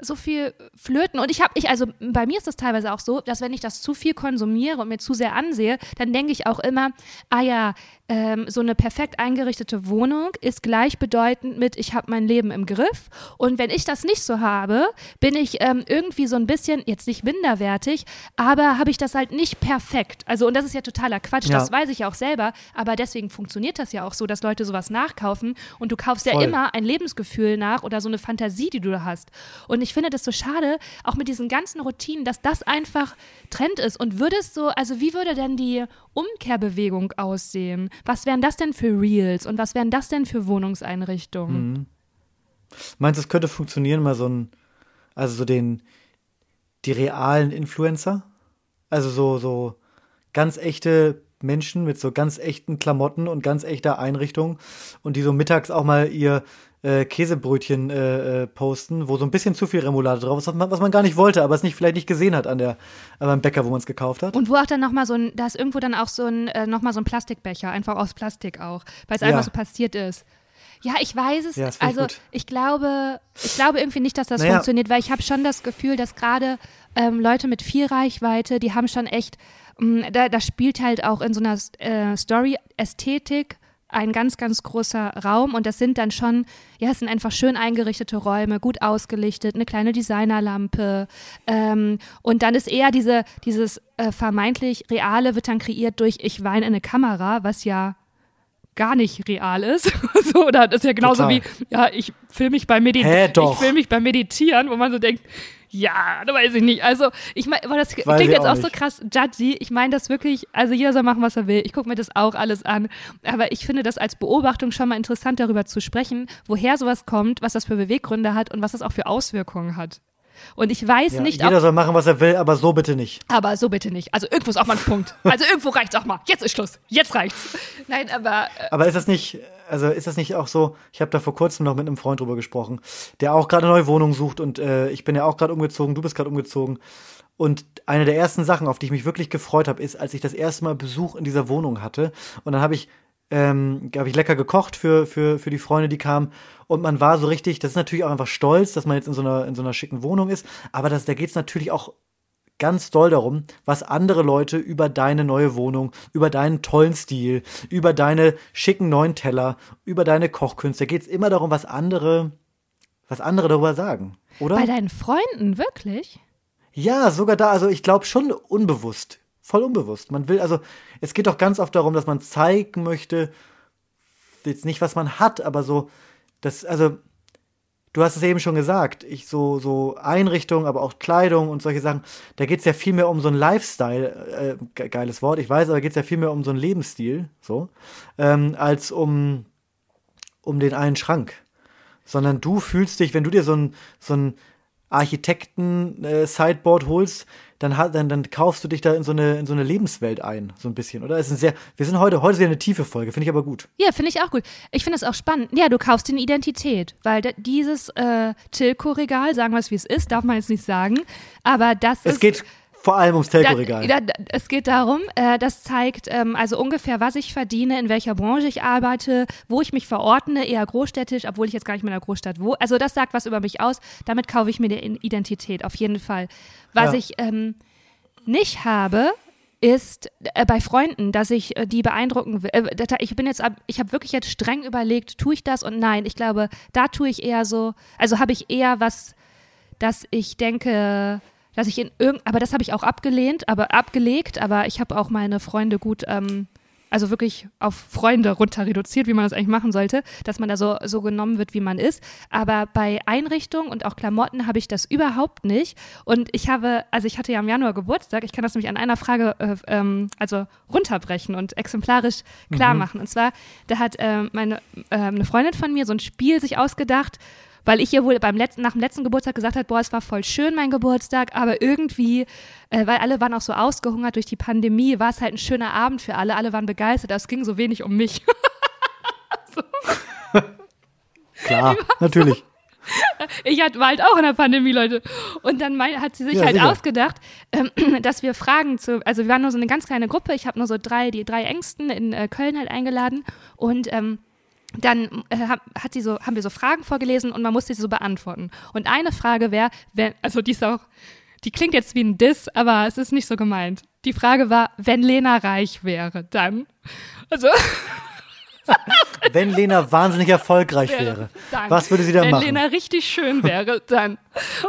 so viel flöten. Und ich habe, ich, also bei mir ist das teilweise auch so, dass wenn ich das zu viel konsumiere und mir zu sehr ansehe, dann denke ich auch immer, ah ja, ähm, so eine perfekt eingerichtete Wohnung ist gleichbedeutend mit, ich habe mein Leben im Griff. Und wenn ich das nicht so habe, bin ich ähm, irgendwie so ein bisschen, jetzt nicht minderwertig, aber habe ich das halt nicht perfekt. Also, und das ist ja totaler Quatsch, Ja. das weiß ich ja auch selber, aber deswegen funktioniert das ja auch so, dass Leute sowas nachkaufen und du kaufst ja Voll. immer ein Lebensgefühl nach oder so eine Fantasie, die du da hast. Und ich finde das so schade, auch mit diesen ganzen Routinen, dass das einfach Trend ist. Und würde es so, also wie würde denn die Umkehrbewegung aussehen? Was wären das denn für Reels und was wären das denn für Wohnungseinrichtungen? meinst du, es könnte funktionieren, mal so ein, also so den, die realen Influencer? Also so, so ganz echte Menschen mit so ganz echten Klamotten und ganz echter Einrichtung und die so mittags auch mal ihr äh, Käsebrötchen äh, äh, posten, wo so ein bisschen zu viel Remoulade drauf ist, was man, was man gar nicht wollte, aber es nicht vielleicht nicht gesehen hat an der beim Bäcker, wo man es gekauft hat. Und wo auch dann nochmal so ein, da ist irgendwo dann auch so ein, äh, nochmal so ein Plastikbecher, einfach aus Plastik auch, weil es Ja. einfach so passiert ist. Ja, ich weiß es. Ja, ich also gut. ich glaube, ich glaube irgendwie nicht, dass das Naja. funktioniert, weil ich habe schon das Gefühl, dass gerade ähm, Leute mit viel Reichweite, die haben schon echt, mh, da, das spielt halt auch in so einer äh, Story-Ästhetik ein ganz, ganz großer Raum und das sind dann schon, ja, es sind einfach schön eingerichtete Räume, gut ausgelichtet, eine kleine Designerlampe ähm, und dann ist eher diese, dieses äh, vermeintlich Reale wird dann kreiert durch ich weine in eine Kamera, was ja gar nicht real ist. so, oder das ist ja genauso Total. wie, ja, ich filme mich beim Meditieren. Ich filme mich beim Meditieren, wo man so denkt, ja, da weiß ich nicht. Also, ich meine, das weiß klingt jetzt auch, auch so krass judgy. Ich meine das wirklich, also jeder soll machen, was er will. Ich gucke mir das auch alles an. Aber ich finde das als Beobachtung schon mal interessant, darüber zu sprechen, woher sowas kommt, was das für Beweggründe hat und was das auch für Auswirkungen hat. Und ich weiß ja, nicht, Jeder soll machen, was er will, aber so bitte nicht. Aber so bitte nicht. Also irgendwo ist auch mal ein Punkt. Also irgendwo reicht's auch mal. Jetzt ist Schluss. Jetzt reicht's. Nein, aber. Äh aber ist das nicht, also ist das nicht auch so, ich habe da vor kurzem noch mit einem Freund drüber gesprochen, der auch gerade eine neue Wohnung sucht und äh, ich bin ja auch gerade umgezogen, du bist gerade umgezogen. Und eine der ersten Sachen, auf die ich mich wirklich gefreut habe, ist, als ich das erste Mal Besuch in dieser Wohnung hatte. Und dann habe ich ähm, habe ich lecker gekocht für, für, für die Freunde, die kamen. Und man war so richtig, das ist natürlich auch einfach stolz, dass man jetzt in so einer, in so einer schicken Wohnung ist. Aber das, da geht es natürlich auch ganz doll darum, was andere Leute über deine neue Wohnung, über deinen tollen Stil, über deine schicken neuen Teller, über deine Kochkünste. Da geht es immer darum, was andere, was andere darüber sagen, oder? Bei deinen Freunden, wirklich? Ja, sogar da. Also ich glaube schon unbewusst voll unbewusst. Man will, also, es geht doch ganz oft darum, dass man zeigen möchte, jetzt nicht, was man hat, aber so, das, also, du hast es eben schon gesagt, ich so, so Einrichtung, aber auch Kleidung und solche Sachen, da geht es ja viel mehr um so ein Lifestyle, äh, geiles Wort, ich weiß, aber geht es ja viel mehr um so einen Lebensstil, so, ähm, als um, um den einen Schrank. Sondern du fühlst dich, wenn du dir so ein, so ein Architekten-Sideboard äh, holst, dann, dann, dann kaufst du dich da in so, eine, in so eine Lebenswelt ein, so ein bisschen, oder? Es ist ein sehr, wir sind heute, heute sehr eine tiefe Folge, finde ich aber gut. Ja, finde ich auch gut. Ich finde es auch spannend. Ja, du kaufst dir eine Identität, weil dieses äh, Tilco-Regal, sagen wir es wie es ist, darf man jetzt nicht sagen, aber das es ist. Geht vor allem ums Telco-Regal. Es geht darum, äh, das zeigt ähm, also ungefähr, was ich verdiene, in welcher Branche ich arbeite, wo ich mich verordne, eher großstädtisch, obwohl ich jetzt gar nicht mehr in der Großstadt wohne. Also das sagt was über mich aus. Damit kaufe ich mir die Identität, auf jeden Fall. Was ja. ich ähm, nicht habe, ist äh, bei Freunden, dass ich äh, die beeindrucken will. Äh, ich bin jetzt, ich habe wirklich jetzt streng überlegt, tue ich das und nein. Ich glaube, da tue ich eher so, also habe ich eher was, dass ich denke, dass ich in irgend, aber das habe ich auch abgelehnt, aber abgelegt, aber ich habe auch meine Freunde gut, ähm, also wirklich auf Freunde runter reduziert, wie man das eigentlich machen sollte, dass man da so, so genommen wird, wie man ist. Aber bei Einrichtungen und auch Klamotten habe ich das überhaupt nicht. Und ich habe, also ich hatte ja im Januar Geburtstag, ich kann das nämlich an einer Frage äh, ähm, also runterbrechen und exemplarisch klar mhm. machen. Und zwar, da hat äh, meine äh, eine Freundin von mir so ein Spiel sich ausgedacht, weil ich ihr wohl beim letzten, nach dem letzten Geburtstag gesagt habe, boah, es war voll schön, mein Geburtstag, aber irgendwie, äh, weil alle waren auch so ausgehungert durch die Pandemie, war es halt ein schöner Abend für alle, alle waren begeistert, aber es ging so wenig um mich. so. Klar, natürlich. So. Ich war halt auch in der Pandemie, Leute. Und dann mein, hat sie sich ja, halt sicher. ausgedacht, ähm, dass wir Fragen zu, also wir waren nur so eine ganz kleine Gruppe, ich habe nur so drei, die drei Ängsten in äh, Köln halt eingeladen und ähm, dann äh, hat sie so, haben wir so Fragen vorgelesen und man musste sie so beantworten. Und eine Frage wäre, wenn, also die ist auch, die klingt jetzt wie ein Diss, aber es ist nicht so gemeint. Die Frage war, wenn Lena reich wäre, dann. Also. Wenn Lena wahnsinnig erfolgreich wäre, dann. was würde sie dann Wenn machen? Wenn Lena richtig schön wäre, dann.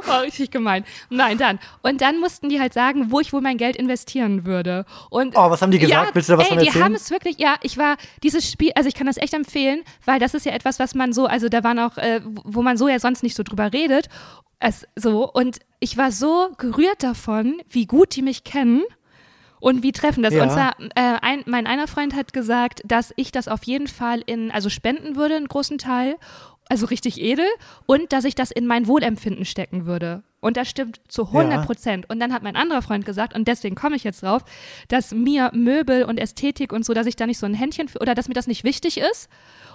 War richtig gemein. Nein, dann. Und dann mussten die halt sagen, wo ich wohl mein Geld investieren würde. Und oh, was haben die gesagt? Ja, Willst du da was ey, von erzählen? Die haben es wirklich, ja, ich war, dieses Spiel, also ich kann das echt empfehlen, weil das ist ja etwas, was man so, also da waren auch, äh, wo man so ja sonst nicht so drüber redet. Es, so, und ich war so gerührt davon, wie gut die mich kennen und wie treffen das? Ja. Und zwar, äh, ein, mein einer Freund hat gesagt, dass ich das auf jeden Fall in, also spenden würde, einen großen Teil, also richtig edel, und dass ich das in mein Wohlempfinden stecken würde. Und das stimmt zu 100 Prozent. Ja. Und dann hat mein anderer Freund gesagt, und deswegen komme ich jetzt drauf, dass mir Möbel und Ästhetik und so, dass ich da nicht so ein Händchen für, oder dass mir das nicht wichtig ist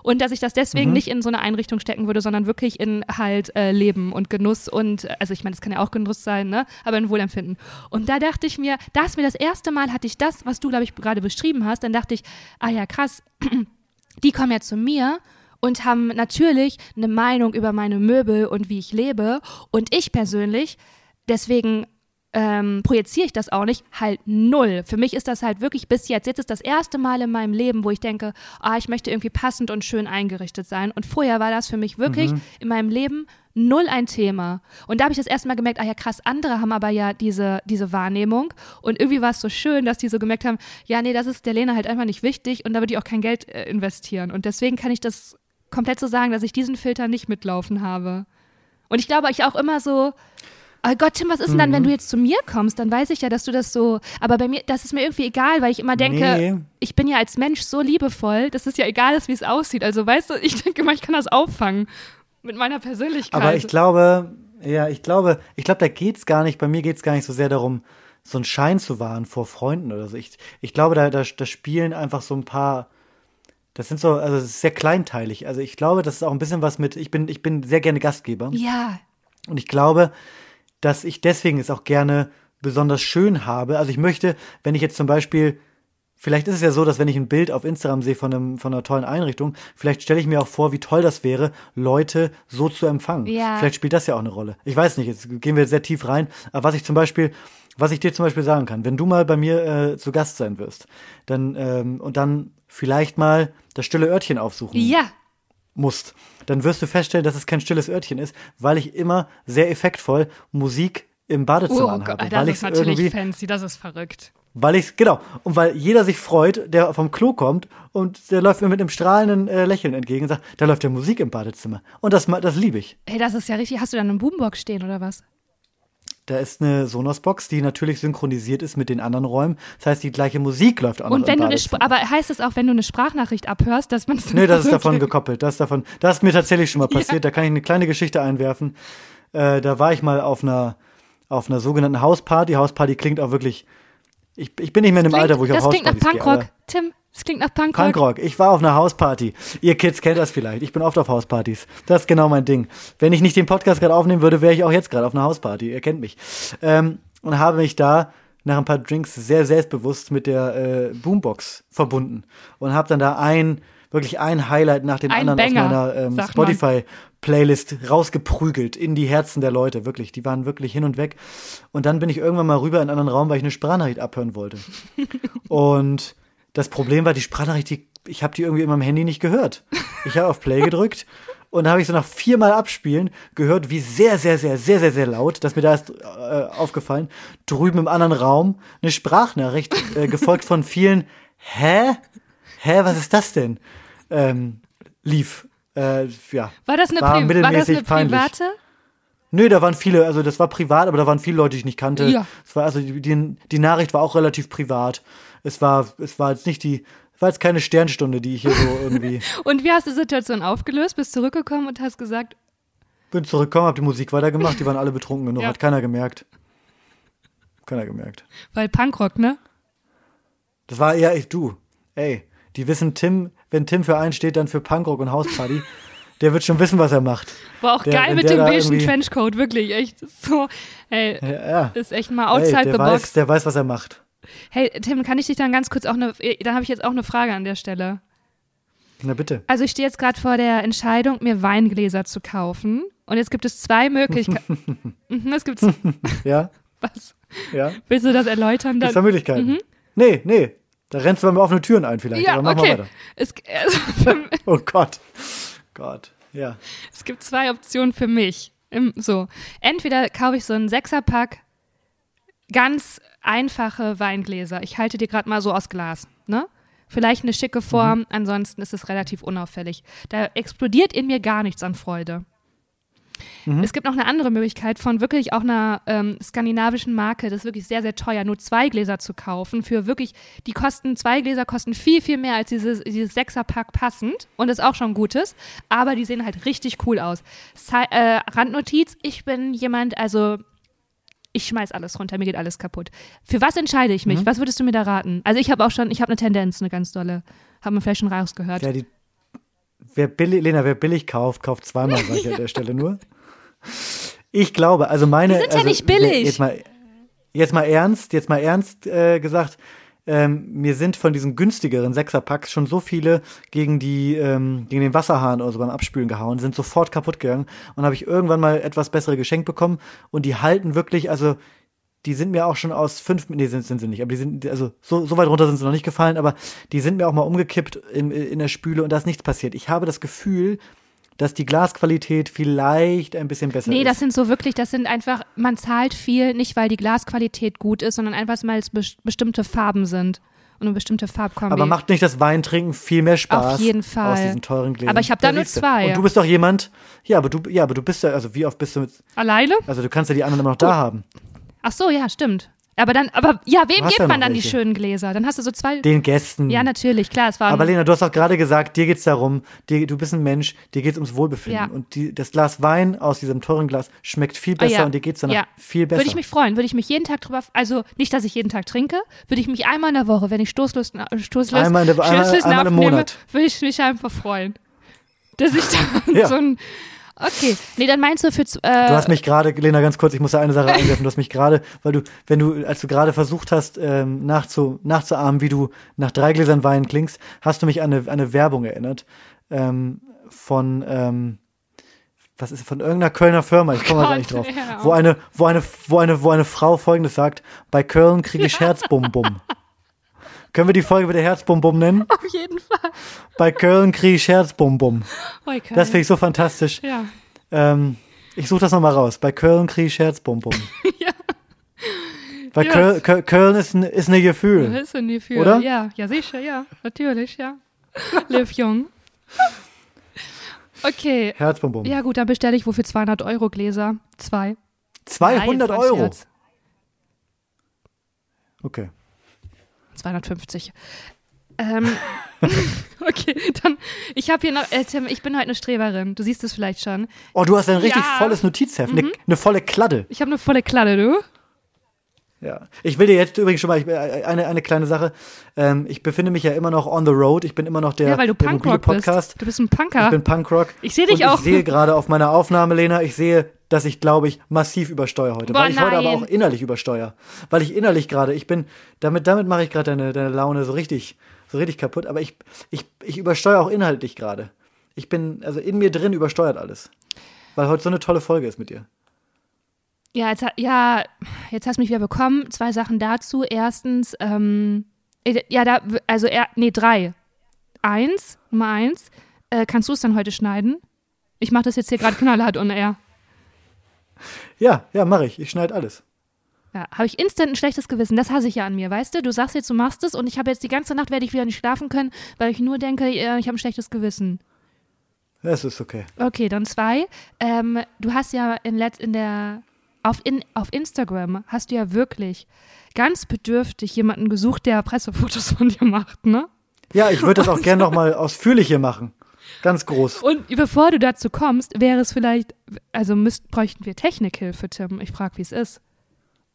und dass ich das deswegen mhm. nicht in so eine Einrichtung stecken würde, sondern wirklich in halt äh, Leben und Genuss und, also ich meine, das kann ja auch Genuss sein, ne, aber in Wohlempfinden. Und da dachte ich mir, da ist mir das erste Mal, hatte ich das, was du, glaube ich, gerade beschrieben hast, dann dachte ich, ah ja, krass, die kommen ja zu mir und haben natürlich eine Meinung über meine Möbel und wie ich lebe. Und ich persönlich, deswegen ähm, projiziere ich das auch nicht, halt null. Für mich ist das halt wirklich bis jetzt. Jetzt ist das erste Mal in meinem Leben, wo ich denke, ah, ich möchte irgendwie passend und schön eingerichtet sein. Und vorher war das für mich wirklich Mhm. in meinem Leben null ein Thema. Und da habe ich das erste Mal gemerkt, ah ja krass, andere haben aber ja diese, diese Wahrnehmung. Und irgendwie war es so schön, dass die so gemerkt haben, ja nee, das ist der Lena halt einfach nicht wichtig und da würde ich auch kein Geld äh, investieren. Und deswegen kann ich das komplett so sagen, dass ich diesen Filter nicht mitlaufen habe. Und ich glaube, ich auch immer so, Oh Gott, Tim, was ist denn dann, Mhm. wenn du jetzt zu mir kommst? Dann weiß ich ja, dass du das so. Aber bei mir, das ist mir irgendwie egal, weil ich immer denke, Nee. ich bin ja als Mensch so liebevoll, dass es ja egal ist, wie es aussieht. Also weißt du, ich denke immer, ich kann das auffangen mit meiner Persönlichkeit. Aber ich glaube, ja, ich glaube, ich glaube, da geht's gar nicht, bei mir geht's gar nicht so sehr darum, so einen Schein zu wahren vor Freunden oder so. Ich, ich glaube, da, da, da spielen einfach so ein paar, das sind so, also es ist sehr kleinteilig. Also ich glaube, das ist auch ein bisschen was mit, ich bin, ich bin sehr gerne Gastgeber. ja, Und ich glaube, dass ich deswegen es auch gerne besonders schön habe. Also ich möchte, wenn ich jetzt zum Beispiel, vielleicht ist es ja so, dass wenn ich ein Bild auf Instagram sehe von, einem, von einer tollen Einrichtung, vielleicht stelle ich mir auch vor, wie toll das wäre, Leute so zu empfangen. Ja. Vielleicht spielt das ja auch eine Rolle. Ich weiß nicht, jetzt gehen wir sehr tief rein, aber was ich zum Beispiel, was ich dir zum Beispiel sagen kann, wenn du mal bei mir äh, zu Gast sein wirst, dann ähm, und dann vielleicht mal das stille Örtchen aufsuchen ja, musst, dann wirst du feststellen, dass es kein stilles Örtchen ist, weil ich immer sehr effektvoll Musik im Badezimmer oh anhabe. Weil das ich ist natürlich fancy, das ist verrückt. weil ich genau und weil jeder sich freut, der vom Klo kommt und der läuft mir mit einem strahlenden äh, Lächeln entgegen und sagt, da läuft ja Musik im Badezimmer und das das liebe ich. Hey, das ist ja richtig. Hast du da einen Boombox stehen oder was? Da ist eine Sonos-Box, die natürlich synchronisiert ist mit den anderen Räumen. Das heißt, die gleiche Musik läuft auch Und wenn du eine. Sp- aber heißt es auch, wenn du eine Sprachnachricht abhörst, dass man es Nee, das ist davon gekoppelt. Das ist davon. Das ist mir tatsächlich schon mal passiert. Da kann ich eine kleine Geschichte einwerfen. Äh, da war ich mal auf einer auf einer sogenannten Hausparty. Hausparty klingt auch wirklich. Ich, ich bin nicht mehr in dem Klingt, Alter, wo ich das auf klingt nach Hauspartys gehe. Punkrock. aber- Tim, das klingt nach Punkrock. Punkrock. Ich war auf einer Hausparty. Ihr Kids kennt das vielleicht. Ich bin oft auf Hauspartys. Das ist genau mein Ding. Wenn ich nicht den Podcast gerade aufnehmen würde, wäre ich auch jetzt gerade auf einer Hausparty. Ihr kennt mich. Ähm, und habe mich da nach ein paar Drinks sehr selbstbewusst mit der äh, Boombox verbunden und habe dann da ein wirklich ein Highlight nach dem Ein anderen Banger, auf meiner ähm. Spotify Playlist rausgeprügelt in die Herzen der Leute, wirklich. Die waren wirklich hin und weg. Und dann bin ich irgendwann mal rüber in einen anderen Raum, weil ich eine Sprachnachricht abhören wollte. und das Problem war, die Sprachnachricht, die, ich habe die irgendwie in meinem Handy nicht gehört. Ich habe auf Play gedrückt und dann habe ich so nach viermal Abspielen gehört, wie sehr, sehr, sehr, sehr, sehr, sehr laut, dass mir da ist äh, aufgefallen, drüben im anderen Raum eine Sprachnachricht, äh, gefolgt von vielen Hä? Hä, was ist das denn? Ähm, lief. Äh, ja. War das eine, War Pri war das eine private? Nö, da waren viele, also das war privat, aber da waren viele Leute, die ich nicht kannte. Ja. Es war also die, die, Nachricht war auch relativ privat. Es war, es war jetzt nicht die, es war jetzt keine Sternstunde, die ich hier so irgendwie Und wie hast du die Situation aufgelöst? Bist zurückgekommen und hast gesagt, bin zurückgekommen, hab die Musik weitergemacht, die waren alle betrunken genug, Ja. hat keiner gemerkt. Keiner gemerkt. weil Punkrock, ne? Das war eher ich, du. Ey, die wissen Tim, wenn Tim für einen steht, dann für Punkrock und Hausparty. der wird schon wissen, was er macht. War auch Der- geil mit dem beigen Trenchcoat, wirklich, echt so. Ey, Ja, ja. ist echt mal outside der the weiß, box. der weiß, was er macht. Hey, Tim, kann ich dich dann ganz kurz auch eine, dann habe ich jetzt auch eine Frage an der Stelle. Na bitte. Also ich stehe jetzt gerade vor der Entscheidung, mir Weingläser zu kaufen. Und jetzt gibt es zwei Möglichkeiten. Mhm, es gibt Ja, was? ja. Willst du das erläutern? Gibt's da Dann? Möglichkeiten? Nee, nee. Da rennst du bei mir offene Türen ein vielleicht. Ja, aber mach mal okay. weiter. Es, also Oh Gott. Gott. Ja. es gibt zwei Optionen für mich. So, entweder kaufe ich so einen Sechserpack ganz einfache Weingläser. Ich halte dir gerade mal so aus Glas, ne? Vielleicht eine schicke Form, ansonsten ist es relativ unauffällig. Da explodiert in mir gar nichts an Freude. Es gibt noch eine andere Möglichkeit von wirklich auch einer ähm, skandinavischen Marke, das ist wirklich sehr, sehr teuer, nur zwei Gläser zu kaufen. Für wirklich, die kosten, zwei Gläser kosten viel, viel mehr als dieses, dieses Sechserpack passend und ist auch schon Gutes, aber die sehen halt richtig cool aus. Sei, äh, Randnotiz, ich bin jemand, also ich schmeiß alles runter, mir geht alles kaputt. Für was entscheide ich mich? Was würdest du mir da raten? Also ich habe auch schon, ich habe eine Tendenz, eine ganz dolle. Haben wir vielleicht schon rausgehört. ja die, wer billig, Lena, wer billig kauft, kauft zweimal, sag ich an der Stelle nur. Ich glaube, also meine. Die sind ja also, nicht billig. Jetzt mal, jetzt mal ernst, jetzt mal ernst äh, gesagt. Ähm, mir sind von diesen günstigeren Sechserpacks schon so viele gegen die ähm, gegen den Wasserhahn oder so beim Abspülen gehauen, sind sofort kaputt gegangen und habe ich irgendwann mal etwas bessere geschenkt bekommen und die halten wirklich, also die sind mir auch schon aus fünf, nee, sind, sind sie nicht, aber die sind, also so, so weit runter sind sie noch nicht gefallen, aber die sind mir auch mal umgekippt in, in der Spüle und da ist nichts passiert. Ich habe das Gefühl, dass die Glasqualität vielleicht ein bisschen besser Nee, ist. das sind so wirklich, das sind einfach, man zahlt viel, nicht weil die Glasqualität gut ist, sondern einfach, weil es bes- bestimmte Farben sind und eine bestimmte Farbkombi. aber macht nicht das Weintrinken viel mehr Spaß? Auf jeden Fall. Aus diesen teuren Gläsern. Aber ich hab da nur siehst du. zwei. Und du bist doch jemand, ja, aber du, ja, aber du bist ja, also wie oft bist du mit, Alleine? also du kannst ja die anderen immer noch da haben. Ach so, ja, stimmt. Aber dann, aber ja, wem gibt ja man dann die welche. schönen Gläser? Dann hast du so zwei. Den Gästen. ja, natürlich, klar, es war. Aber Lena, du hast auch gerade gesagt, dir geht's darum, dir, du bist ein Mensch, dir geht's ums Wohlbefinden. Ja. Und die, das Glas Wein aus diesem teuren Glas schmeckt viel besser Ah, ja. und dir geht's danach Ja. viel besser. Würde ich mich freuen, würde ich mich jeden Tag drüber, also nicht, dass ich jeden Tag trinke, würde ich mich einmal in der Woche, wenn ich Stoßlust, Stoßlust, Einmal in der- einmal- einmal im Monat. würde ich mich einfach freuen. Dass ich Ja. so ein, okay, nee, dann meinst du für, äh, Du hast mich gerade, Lena, ganz kurz, ich muss da eine Sache einwerfen. Du hast mich gerade, weil du, wenn du, als du gerade versucht hast, ähm, nachzu, nachzuahmen, wie du nach drei Gläsern Wein klingst, hast du mich an eine, an eine Werbung erinnert. Ähm, von, ähm, was ist, von irgendeiner Kölner Firma, ich komme mal gar nicht Gott, drauf. ja. Wo eine, wo eine, wo eine, wo eine Frau folgendes sagt, bei Köln kriege ich Herzbum-Bum. Können wir die Folge wieder Herzbum-Bum nennen? auf jeden Fall. Bei Köln kriege ich Herzbum-Bum. Okay. Das finde ich so fantastisch. ja. Ähm, ich suche das nochmal raus. Bei Köln kriege ich Herzbum-Bum. Ja. Weil Ja. Köln, Köln, Köln ist ein, ist ein Gefühl. Das ist ein Gefühl. Oder? Ja, ja, sicher, ja, natürlich, ja. Liv Jung. Okay. Herzbum-Bum. Ja, gut, dann bestelle ich wofür 200 Euro Gläser. Zwei. 200 Nein, Euro. Okay. 250. Ähm, okay, dann, ich habe hier noch, äh, Tim, ich bin heute eine Streberin. Du siehst es vielleicht schon. Oh, du hast ein richtig Ja. Mhm. volles Notizheft. Eine, eine volle Kladde. Ich habe eine volle Kladde, du. Ja. Ich will dir jetzt übrigens schon mal ich, äh, eine, eine kleine Sache. Ähm, ich befinde mich ja immer noch on the road. Ich bin immer noch der, ja, weil du der mobile Podcast. bist. Du bist ein Ich Punker. bin Punkrock. Ich sehe dich und auch. Ich sehe gerade auf meiner Aufnahme, Lena, ich sehe, dass ich, glaube ich, massiv übersteuere heute. Boah, weil ich heute aber nein. auch innerlich übersteuere. Weil ich innerlich gerade, ich bin, damit, damit mache ich gerade deine, deine Laune so richtig, so richtig kaputt. Aber ich, ich, ich übersteuere auch inhaltlich gerade. Ich bin, also in mir drin übersteuert alles. Weil heute so eine tolle Folge ist mit dir. Ja, jetzt, ja, jetzt hast du mich wieder bekommen. Zwei Sachen dazu. Erstens, ähm, äh, ja, da, also, er, nee, drei. Eins, Nummer eins. Äh, kannst du es dann heute schneiden? Ich mache das jetzt hier gerade knallhart on air. Ja, ja, mache ich. Ich schneide alles. Ja, habe ich instant ein schlechtes Gewissen. Das hasse ich ja an mir, weißt du? Du sagst jetzt, du machst es und ich habe jetzt die ganze Nacht werde ich wieder nicht schlafen können, weil ich nur denke, äh, ich habe ein schlechtes Gewissen. Es ist okay. Okay, dann zwei. Ähm, du hast ja in, Letz in der auf, in, auf Instagram hast du ja wirklich ganz bedürftig jemanden gesucht, der Pressefotos von dir macht, ne? Ja, ich würde das auch gerne nochmal ausführlich hier machen. Ganz groß. Und bevor du dazu kommst, wäre es vielleicht, also müsst, bräuchten wir Technikhilfe, Tim. Ich frage, wie es ist.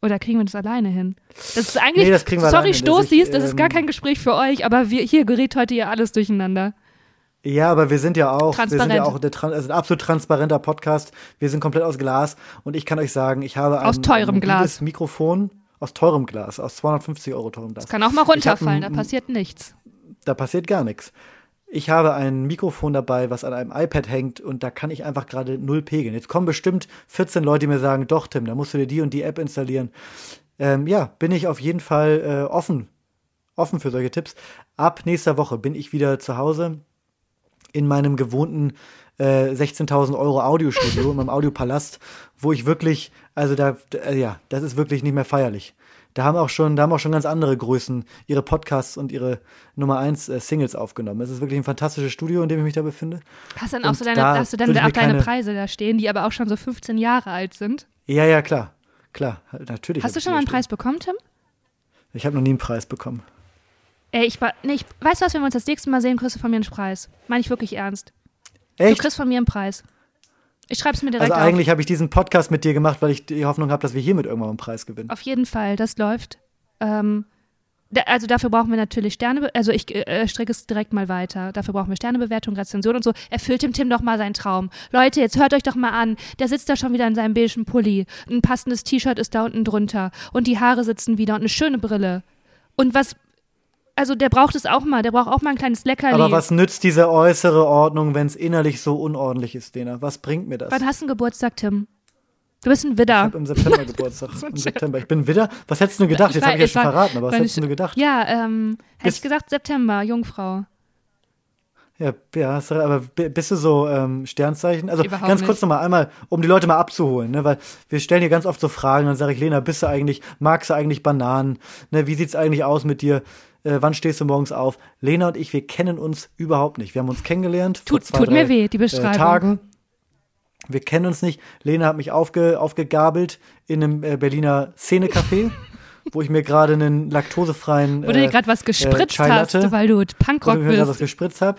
Oder kriegen wir das alleine hin? Das ist eigentlich, Nee, das kriegen wir sorry, Stoßis, das ist gar ähm, kein Gespräch für euch, aber wir, hier gerät heute hier alles durcheinander. Ja, aber wir sind ja auch, wir sind ja auch der, also ein absolut transparenter Podcast. Wir sind komplett aus Glas und ich kann euch sagen, ich habe ein, Aus teurem ein Glas. Mikrofon aus teurem Glas, aus 250 Euro teurem Glas. Das kann auch mal Ich hab runterfallen, da passiert nichts. Da passiert gar nichts. Ich habe ein Mikrofon dabei, was an einem iPad hängt und da kann ich einfach gerade null pegeln. Jetzt kommen bestimmt 14 Leute, die mir sagen, doch Tim, da musst du dir die und die App installieren. Ähm, ja, bin ich auf jeden Fall äh, offen, offen für solche Tipps. Ab nächster Woche bin ich wieder zu Hause in meinem gewohnten äh, 16.000 Euro Audiostudio, in meinem Audiopalast, wo ich wirklich, also da, äh, ja, das ist wirklich nicht mehr feierlich. Da haben auch schon, da haben auch schon ganz andere Größen ihre Podcasts und ihre Nummer 1 äh, Singles aufgenommen. Es ist wirklich ein fantastisches Studio, in dem ich mich da befinde. Hast dann auch Und so deine, da hast du dann auch deine Preise da stehen, die aber auch schon so 15 Jahre alt sind? Ja, ja, klar. Klar, natürlich. Hast du schon mal einen da Preis bekommen, Tim? stehen. Ich habe noch nie einen Preis bekommen. Ey, ich war, nee, ich, weißt du was, wenn wir uns das nächste Mal sehen, kriegst du von mir einen Preis. Meine ich wirklich ernst. Du Echt? kriegst von mir einen Preis. Ich schreib's mir direkt Also eigentlich habe ich diesen Podcast mit dir gemacht, weil ich die Hoffnung habe, dass wir hiermit irgendwann einen Preis gewinnen. Auf jeden Fall, das läuft. Ähm, da, also dafür brauchen wir natürlich Sterne, also ich äh, strecke es direkt mal weiter. Dafür brauchen wir Sternebewertung, Rezension und so. Erfüllt dem Tim doch mal seinen Traum. Leute, jetzt hört euch doch mal an. Der sitzt da schon wieder in seinem beigen Pulli. Ein passendes T-Shirt ist da unten drunter. Und die Haare sitzen wieder und eine schöne Brille. Und was, also der braucht es auch mal. Der braucht auch mal ein kleines Leckerli. Aber was nützt diese äußere Ordnung, wenn es innerlich so unordentlich ist, Lena? Was bringt mir das? Wann hast du einen Geburtstag, Tim? Du bist ein Ich Widder. habe im September Geburtstag. Im September. Ich bin Widder. Was hättest du gedacht? Jetzt habe ich ja es schon war- verraten, aber was hättest ich- du gedacht? Ja, ähm, hätte ich gesagt September, Jungfrau. Ja, ja aber bi- bist du so ähm, Sternzeichen? Also Überhaupt ganz kurz nochmal einmal, um die Leute mal abzuholen, ne? weil wir stellen hier ganz oft so Fragen, dann sage ich, Lena, bist du eigentlich, magst du eigentlich Bananen? Ne? Wie sieht's eigentlich aus mit dir? Äh, wann stehst du morgens auf? Lena und ich, wir kennen uns überhaupt nicht. Wir haben uns kennengelernt vor Tut, zwei, tut drei, mir weh, die Beschreibung. Äh, Tagen. Wir kennen uns nicht. Lena hat mich aufge, aufgegabelt in einem äh, Berliner Szenecafé, wo ich mir gerade einen laktosefreien Wo du dir äh, gerade was gespritzt Chai hast, weil du wo Punkrock ich mir was bist. gespritzt habe.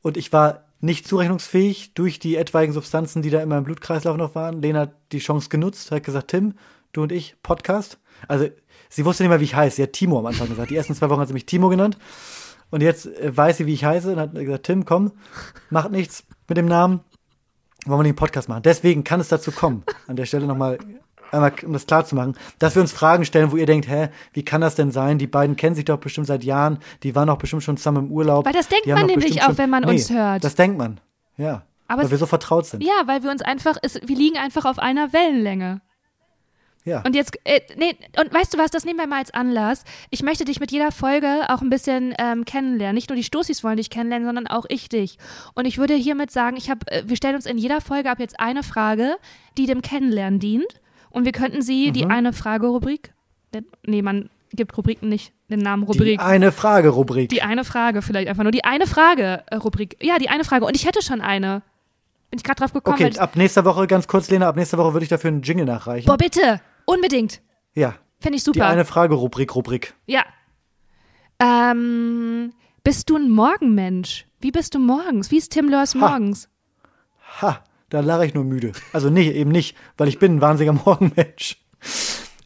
Und ich war nicht zurechnungsfähig durch die etwaigen Substanzen, die da in meinem Blutkreislauf noch waren. Lena hat die Chance genutzt, hat gesagt, Tim, du und ich, Podcast. Also sie wusste nicht mal, wie ich heiße. Sie hat Timo am Anfang gesagt. Die ersten zwei Wochen hat sie mich Timo genannt. Und jetzt äh, weiß sie, wie ich heiße und hat gesagt, Tim, komm, macht nichts mit dem Namen. Wollen wir einen Podcast machen. Deswegen kann es dazu kommen, an der Stelle nochmal einmal, um das klar zu machen, dass wir uns Fragen stellen, wo ihr denkt, hä, wie kann das denn sein? Die beiden kennen sich doch bestimmt seit Jahren, die waren doch bestimmt schon zusammen im Urlaub. Weil das denkt man nämlich auch, wenn man uns hört. Das denkt man, ja. Aber weil wir so vertraut sind. Ja, weil wir uns einfach, es, wir liegen einfach auf einer Wellenlänge. Ja. Und jetzt, äh, nee, und weißt du was, das nehmen wir mal als Anlass. Ich möchte dich mit jeder Folge auch ein bisschen ähm, kennenlernen. Nicht nur die Stoßis wollen dich kennenlernen, sondern auch ich dich. Und ich würde hiermit sagen, ich hab, äh, wir stellen uns in jeder Folge ab jetzt eine Frage, die dem Kennenlernen dient. Und wir könnten sie, Mhm. die eine Frage-Rubrik, nee, man gibt Rubriken nicht den Namen die Rubrik. eine Frage-Rubrik. Die eine Frage vielleicht einfach nur. Die eine Frage-Rubrik. Ja, die eine Frage. Und ich hätte schon eine. Bin ich gerade drauf gekommen. Okay, ab nächster Woche, ganz kurz, Lena, ab nächster Woche würde ich dafür einen Jingle nachreichen. boah, bitte. Unbedingt. Ja, Fände ich die super. eine Frage-Rubrik, Rubrik. Ja. Ähm, bist du ein Morgenmensch? Wie bist du morgens? Wie ist Tim Lörs morgens? Ha, da lache ich nur müde. Also nee, eben nicht, weil ich bin ein wahnsinniger Morgenmensch.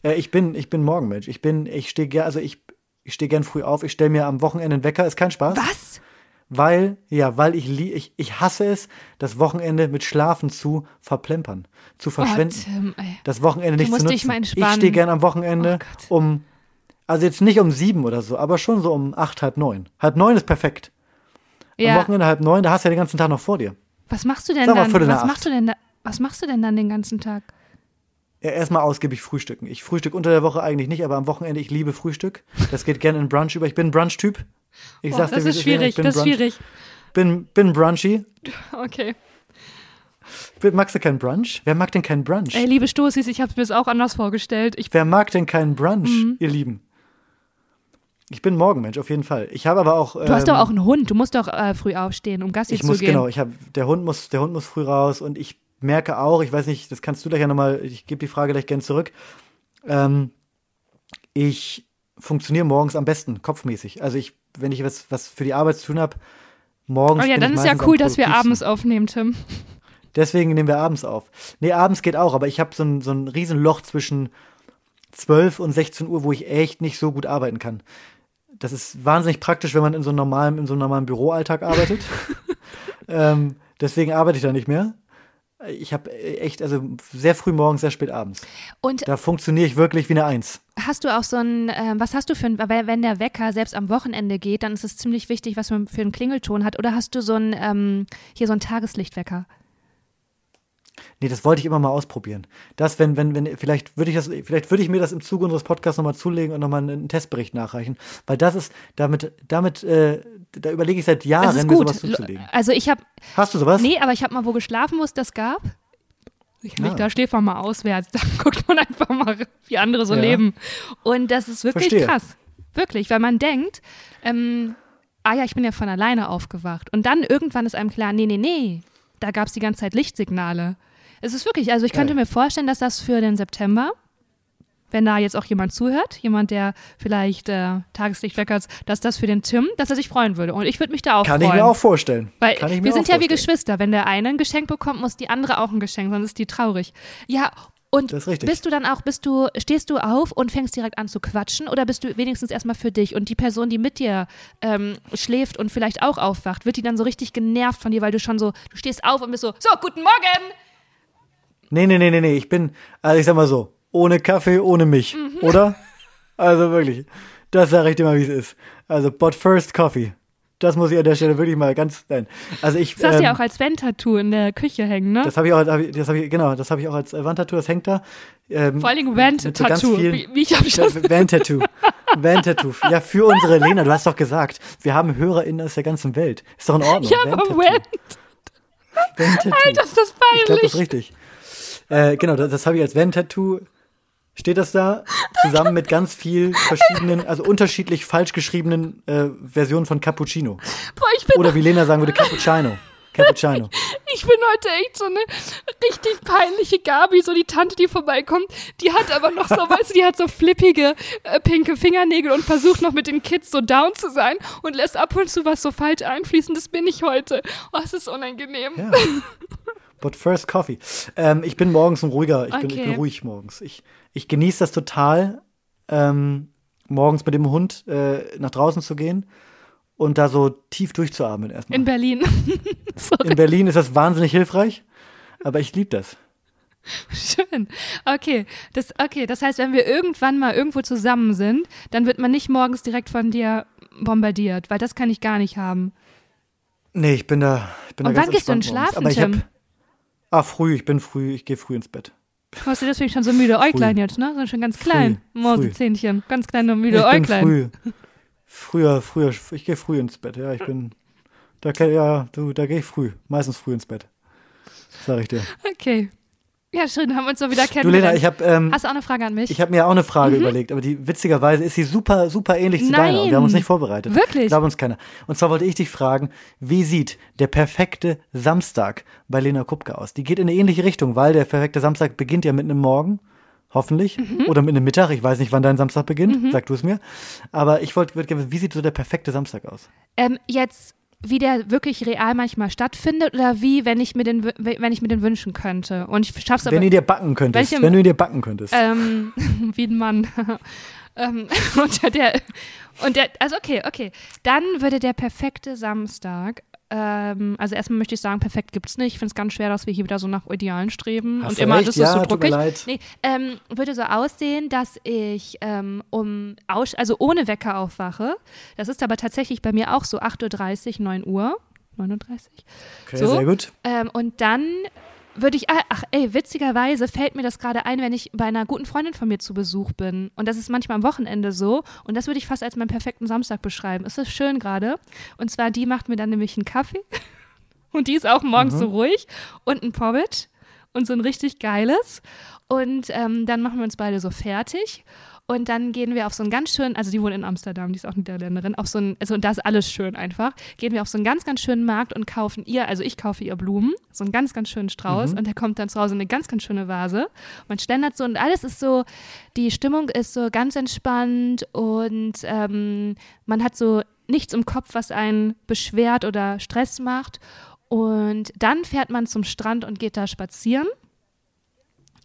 Äh, ich bin, ich bin Morgenmensch. Ich bin, ich stehe gern, also ich, ich stehe gern früh auf. Ich stelle mir am Wochenende einen Wecker. Ist kein Spaß. Was? Weil, ja, weil ich, lie- ich, ich hasse es, das Wochenende mit Schlafen zu verplempern, zu verschwenden. Oh, Tim, das Wochenende nicht zu nutzen. mal entspannen. ich stehe gern am Wochenende Oh um, also jetzt nicht um sieben oder so, aber schon so um acht, halb neun. Halb neun ist perfekt. Am Ja. Wochenende halb neun, da hast du ja den ganzen Tag noch vor dir. Was machst du denn Sag mal, dann? Was machst du denn da? Was machst du denn dann den ganzen Tag? Ja, erstmal ausgiebig frühstücken. Ich frühstück unter der Woche eigentlich nicht, aber am Wochenende, ich liebe Frühstück. Das geht gerne in Brunch über. Ich bin ein Brunch-Typ. Ich Boah, sag's das ist schwierig, das ist schwierig. Bin, bin brunchy. Okay. Magst du keinen Brunch? Wer mag denn keinen Brunch? Ey, liebe Stoßis, ich habe mir das auch anders vorgestellt. Ich, Wer mag denn keinen Brunch, Mhm. ihr Lieben? Ich bin Morgenmensch, auf jeden Fall. Ich habe aber auch. du hast doch auch einen Hund. Du musst doch äh, früh aufstehen, um Gassi Ich zu muss, gehen. genau, ich habe, der Hund muss, der Hund muss früh raus und ich merke auch, ich weiß nicht, das kannst du gleich ja nochmal, ich gebe die Frage gleich gern zurück. Ähm, ich funktioniere morgens am besten, kopfmäßig. Also ich, wenn ich was, was für die Arbeit zu tun habe, morgens. Oh ja, dann ist ja cool, dass wir abends aufnehmen, Tim. Deswegen nehmen wir abends auf. Nee, abends geht auch, aber ich habe so ein, so ein Riesenloch zwischen 12 und 16 Uhr, wo ich echt nicht so gut arbeiten kann. Das ist wahnsinnig praktisch, wenn man in so einem normalen, in so einem normalen Büroalltag arbeitet. ähm, deswegen arbeite ich da nicht mehr. Ich habe echt, also sehr früh morgens, sehr spät abends. Und Da funktioniere ich wirklich wie eine Eins. hast du auch so ein, ähm, was hast du für ein, wenn der Wecker selbst am Wochenende geht, dann ist es ziemlich wichtig, was man für einen Klingelton hat. Oder hast du so ein, ähm, hier so ein Tageslichtwecker? Nee, das wollte ich immer mal ausprobieren. Das, wenn, wenn, wenn, vielleicht würde ich das, vielleicht würde ich mir das im Zuge unseres Podcasts nochmal zulegen und nochmal einen Testbericht nachreichen. Weil das ist, damit, damit, äh, da überlege ich seit Jahren, mir sowas zuzulegen. Also ich habe, Hast du sowas? nee, aber ich habe mal wo geschlafen, wo es das gab. Ich Ah. nicht, da schläft man mal auswärts. Da guckt man einfach mal, wie andere so Ja. leben. Und das ist wirklich Verstehe. krass. Wirklich, weil man denkt, ähm, ah ja, ich bin ja von alleine aufgewacht. Und dann irgendwann ist einem klar, nee, nee, nee, da gab es die ganze Zeit Lichtsignale. Es ist wirklich, also ich könnte Geil. mir vorstellen, dass das für den September, wenn da jetzt auch jemand zuhört, jemand, der vielleicht äh, Tageslichtwecker ist, dass das für den Tim, dass er sich freuen würde. Und ich würde mich da auch Kann freuen. ich mir auch vorstellen. Weil Kann wir sind ja wie. Geschwister. Wenn der eine ein Geschenk bekommt, muss die andere auch ein Geschenk, sonst ist die traurig. Ja, und bist du dann auch, bist du, stehst du auf und fängst direkt an zu quatschen oder bist du wenigstens erstmal für dich und die Person, die mit dir ähm, schläft und vielleicht auch aufwacht, wird die dann so richtig genervt von dir, weil du schon so, du stehst auf und bist so, so, guten Morgen! Nee, nee, nee, nee, nee. Ich bin, also ich sag mal so, ohne Kaffee, ohne mich, Mhm. oder? Also wirklich. Das sage ich dir mal, wie es ist. Also, but first coffee. Das muss ich an der Stelle wirklich mal ganz nein. Also ich Das hast du ähm, ja auch als Wandtattoo in der Küche hängen, ne? das habe ich auch hab ich, das habe ich genau, das habe ich auch als äh, Wandtattoo, das hängt da. Ähm, Vor allen Dingen so Wand-Tattoo. vielen- wie, wie ich habe ich das Van-Tattoo. Van-Tattoo. Ja, für unsere Lena, du hast doch gesagt, wir haben HörerInnen aus der ganzen Welt. Ist doch in Ordnung. Ja, aber. Wand. Alter, ist das Ich glaube, das peinlich. ist richtig. Äh, genau, das, das habe ich als Van-Tattoo. Steht das da zusammen mit ganz viel verschiedenen, also unterschiedlich falsch geschriebenen äh, Versionen von Cappuccino. Boah, ich bin, Oder wie Lena sagen würde, Cappuccino. Cappuccino. ich bin heute echt so eine richtig peinliche Gabi, so die Tante, die vorbeikommt. Die hat aber noch so, weißt du, die hat so flippige äh, pinke Fingernägel und versucht noch mit den Kids so down zu sein und lässt ab und zu was so falsch einfließen. Das bin ich heute. Oh, es ist unangenehm. Ja. But first coffee. Ähm, ich bin morgens ein ruhiger, ich, bin, ich bin Okay. ruhig morgens. Ich, ich genieße das total, ähm, morgens mit dem Hund äh, nach draußen zu gehen und da so tief durchzuatmen erstmal. In Berlin. In Berlin ist das wahnsinnig hilfreich, aber ich liebe das. Schön. Okay. Das, okay, das heißt, wenn wir irgendwann mal irgendwo zusammen sind, dann wird man nicht morgens direkt von dir bombardiert, weil das kann ich gar nicht haben. Nee, ich bin da. Ich bin Und da wann gehst du morgens. schlafen, Aber ich hab? Ah, früh, ich bin früh, ich gehe früh ins Bett. Hast du deswegen schon so müde Äuglein jetzt, ne? So schon ganz klein. Früh, Mausezähnchen. Ganz kleine müde ich bin Äuglein. früh. Früher, früher, ich gehe früh ins Bett. Ja, ich bin. Da, ja, du, da gehe ich früh. Meistens früh ins Bett. Sag ich dir. Okay. Ja, schön, haben wir uns so wieder Du, kennengelernt. Lena, ich habe ähm, Hast du auch eine Frage an mich? ich hab mir auch eine Frage überlegt, aber die witzigerweise ist sie super, super ähnlich zu deiner. Und wir haben uns Nein. nicht vorbereitet. Wirklich? Glaubt uns keiner. Und zwar wollte ich dich fragen, wie sieht der perfekte Samstag bei Lena Kupke aus? Die geht in eine ähnliche Richtung, weil der perfekte Samstag beginnt ja mit einem Morgen. Hoffentlich. Mhm. Oder mit einem Mittag. Ich weiß nicht, wann dein Samstag beginnt. Sag du es mir. Aber ich wollte, wie sieht so der perfekte Samstag aus? ähm, jetzt, wie der wirklich real manchmal stattfindet oder wie, wenn ich mir den, wenn ich mir den wünschen könnte. Und ich schaff's aber. Wenn ihr dir backen könntest. Welchem- wenn du ihn dir backen könntest. ähm, wie ein Mann. ähm, und der, und der, also okay, okay. Dann würde der perfekte Samstag, ähm, also erstmal möchte ich sagen, perfekt gibt's nicht. Ich finde es ganz schwer, dass wir hier wieder so nach Idealen streben. Hast und du immer recht? das ja, ist so tut mir druckig. leid. Nee, ähm, würde so aussehen, dass ich ähm, um aus, also ohne Wecker aufwache. Das ist aber tatsächlich bei mir auch so 8.30 Uhr, 9 Uhr. 39. Okay, so. sehr gut. Ähm, und dann würde ich, ah, ach ey, witzigerweise fällt mir das gerade ein, wenn ich bei einer guten Freundin von mir zu Besuch bin. Und das ist manchmal am Wochenende so. Und das würde ich fast als meinen perfekten Samstag beschreiben. Ist das schön gerade? Und zwar, die macht mir dann nämlich einen Kaffee. Und die ist auch morgens so ruhig. Und ein Porridge. Und so ein richtig geiles. Und ähm, dann machen wir uns beide so fertig. Und dann gehen wir auf so einen ganz schönen, also die wohnt in Amsterdam, die ist auch Niederländerin, auf so einen, also und da ist alles schön einfach. Gehen wir auf so einen ganz, ganz schönen Markt und kaufen ihr, also ich kaufe ihr Blumen, so einen ganz, ganz schönen Strauß und der kommt dann zu Hause in eine ganz, ganz schöne Vase. Man ständert so und alles ist so, die Stimmung ist so ganz entspannt und ähm, man hat so nichts im Kopf, was einen beschwert oder Stress macht. Und dann fährt man zum Strand und geht da spazieren.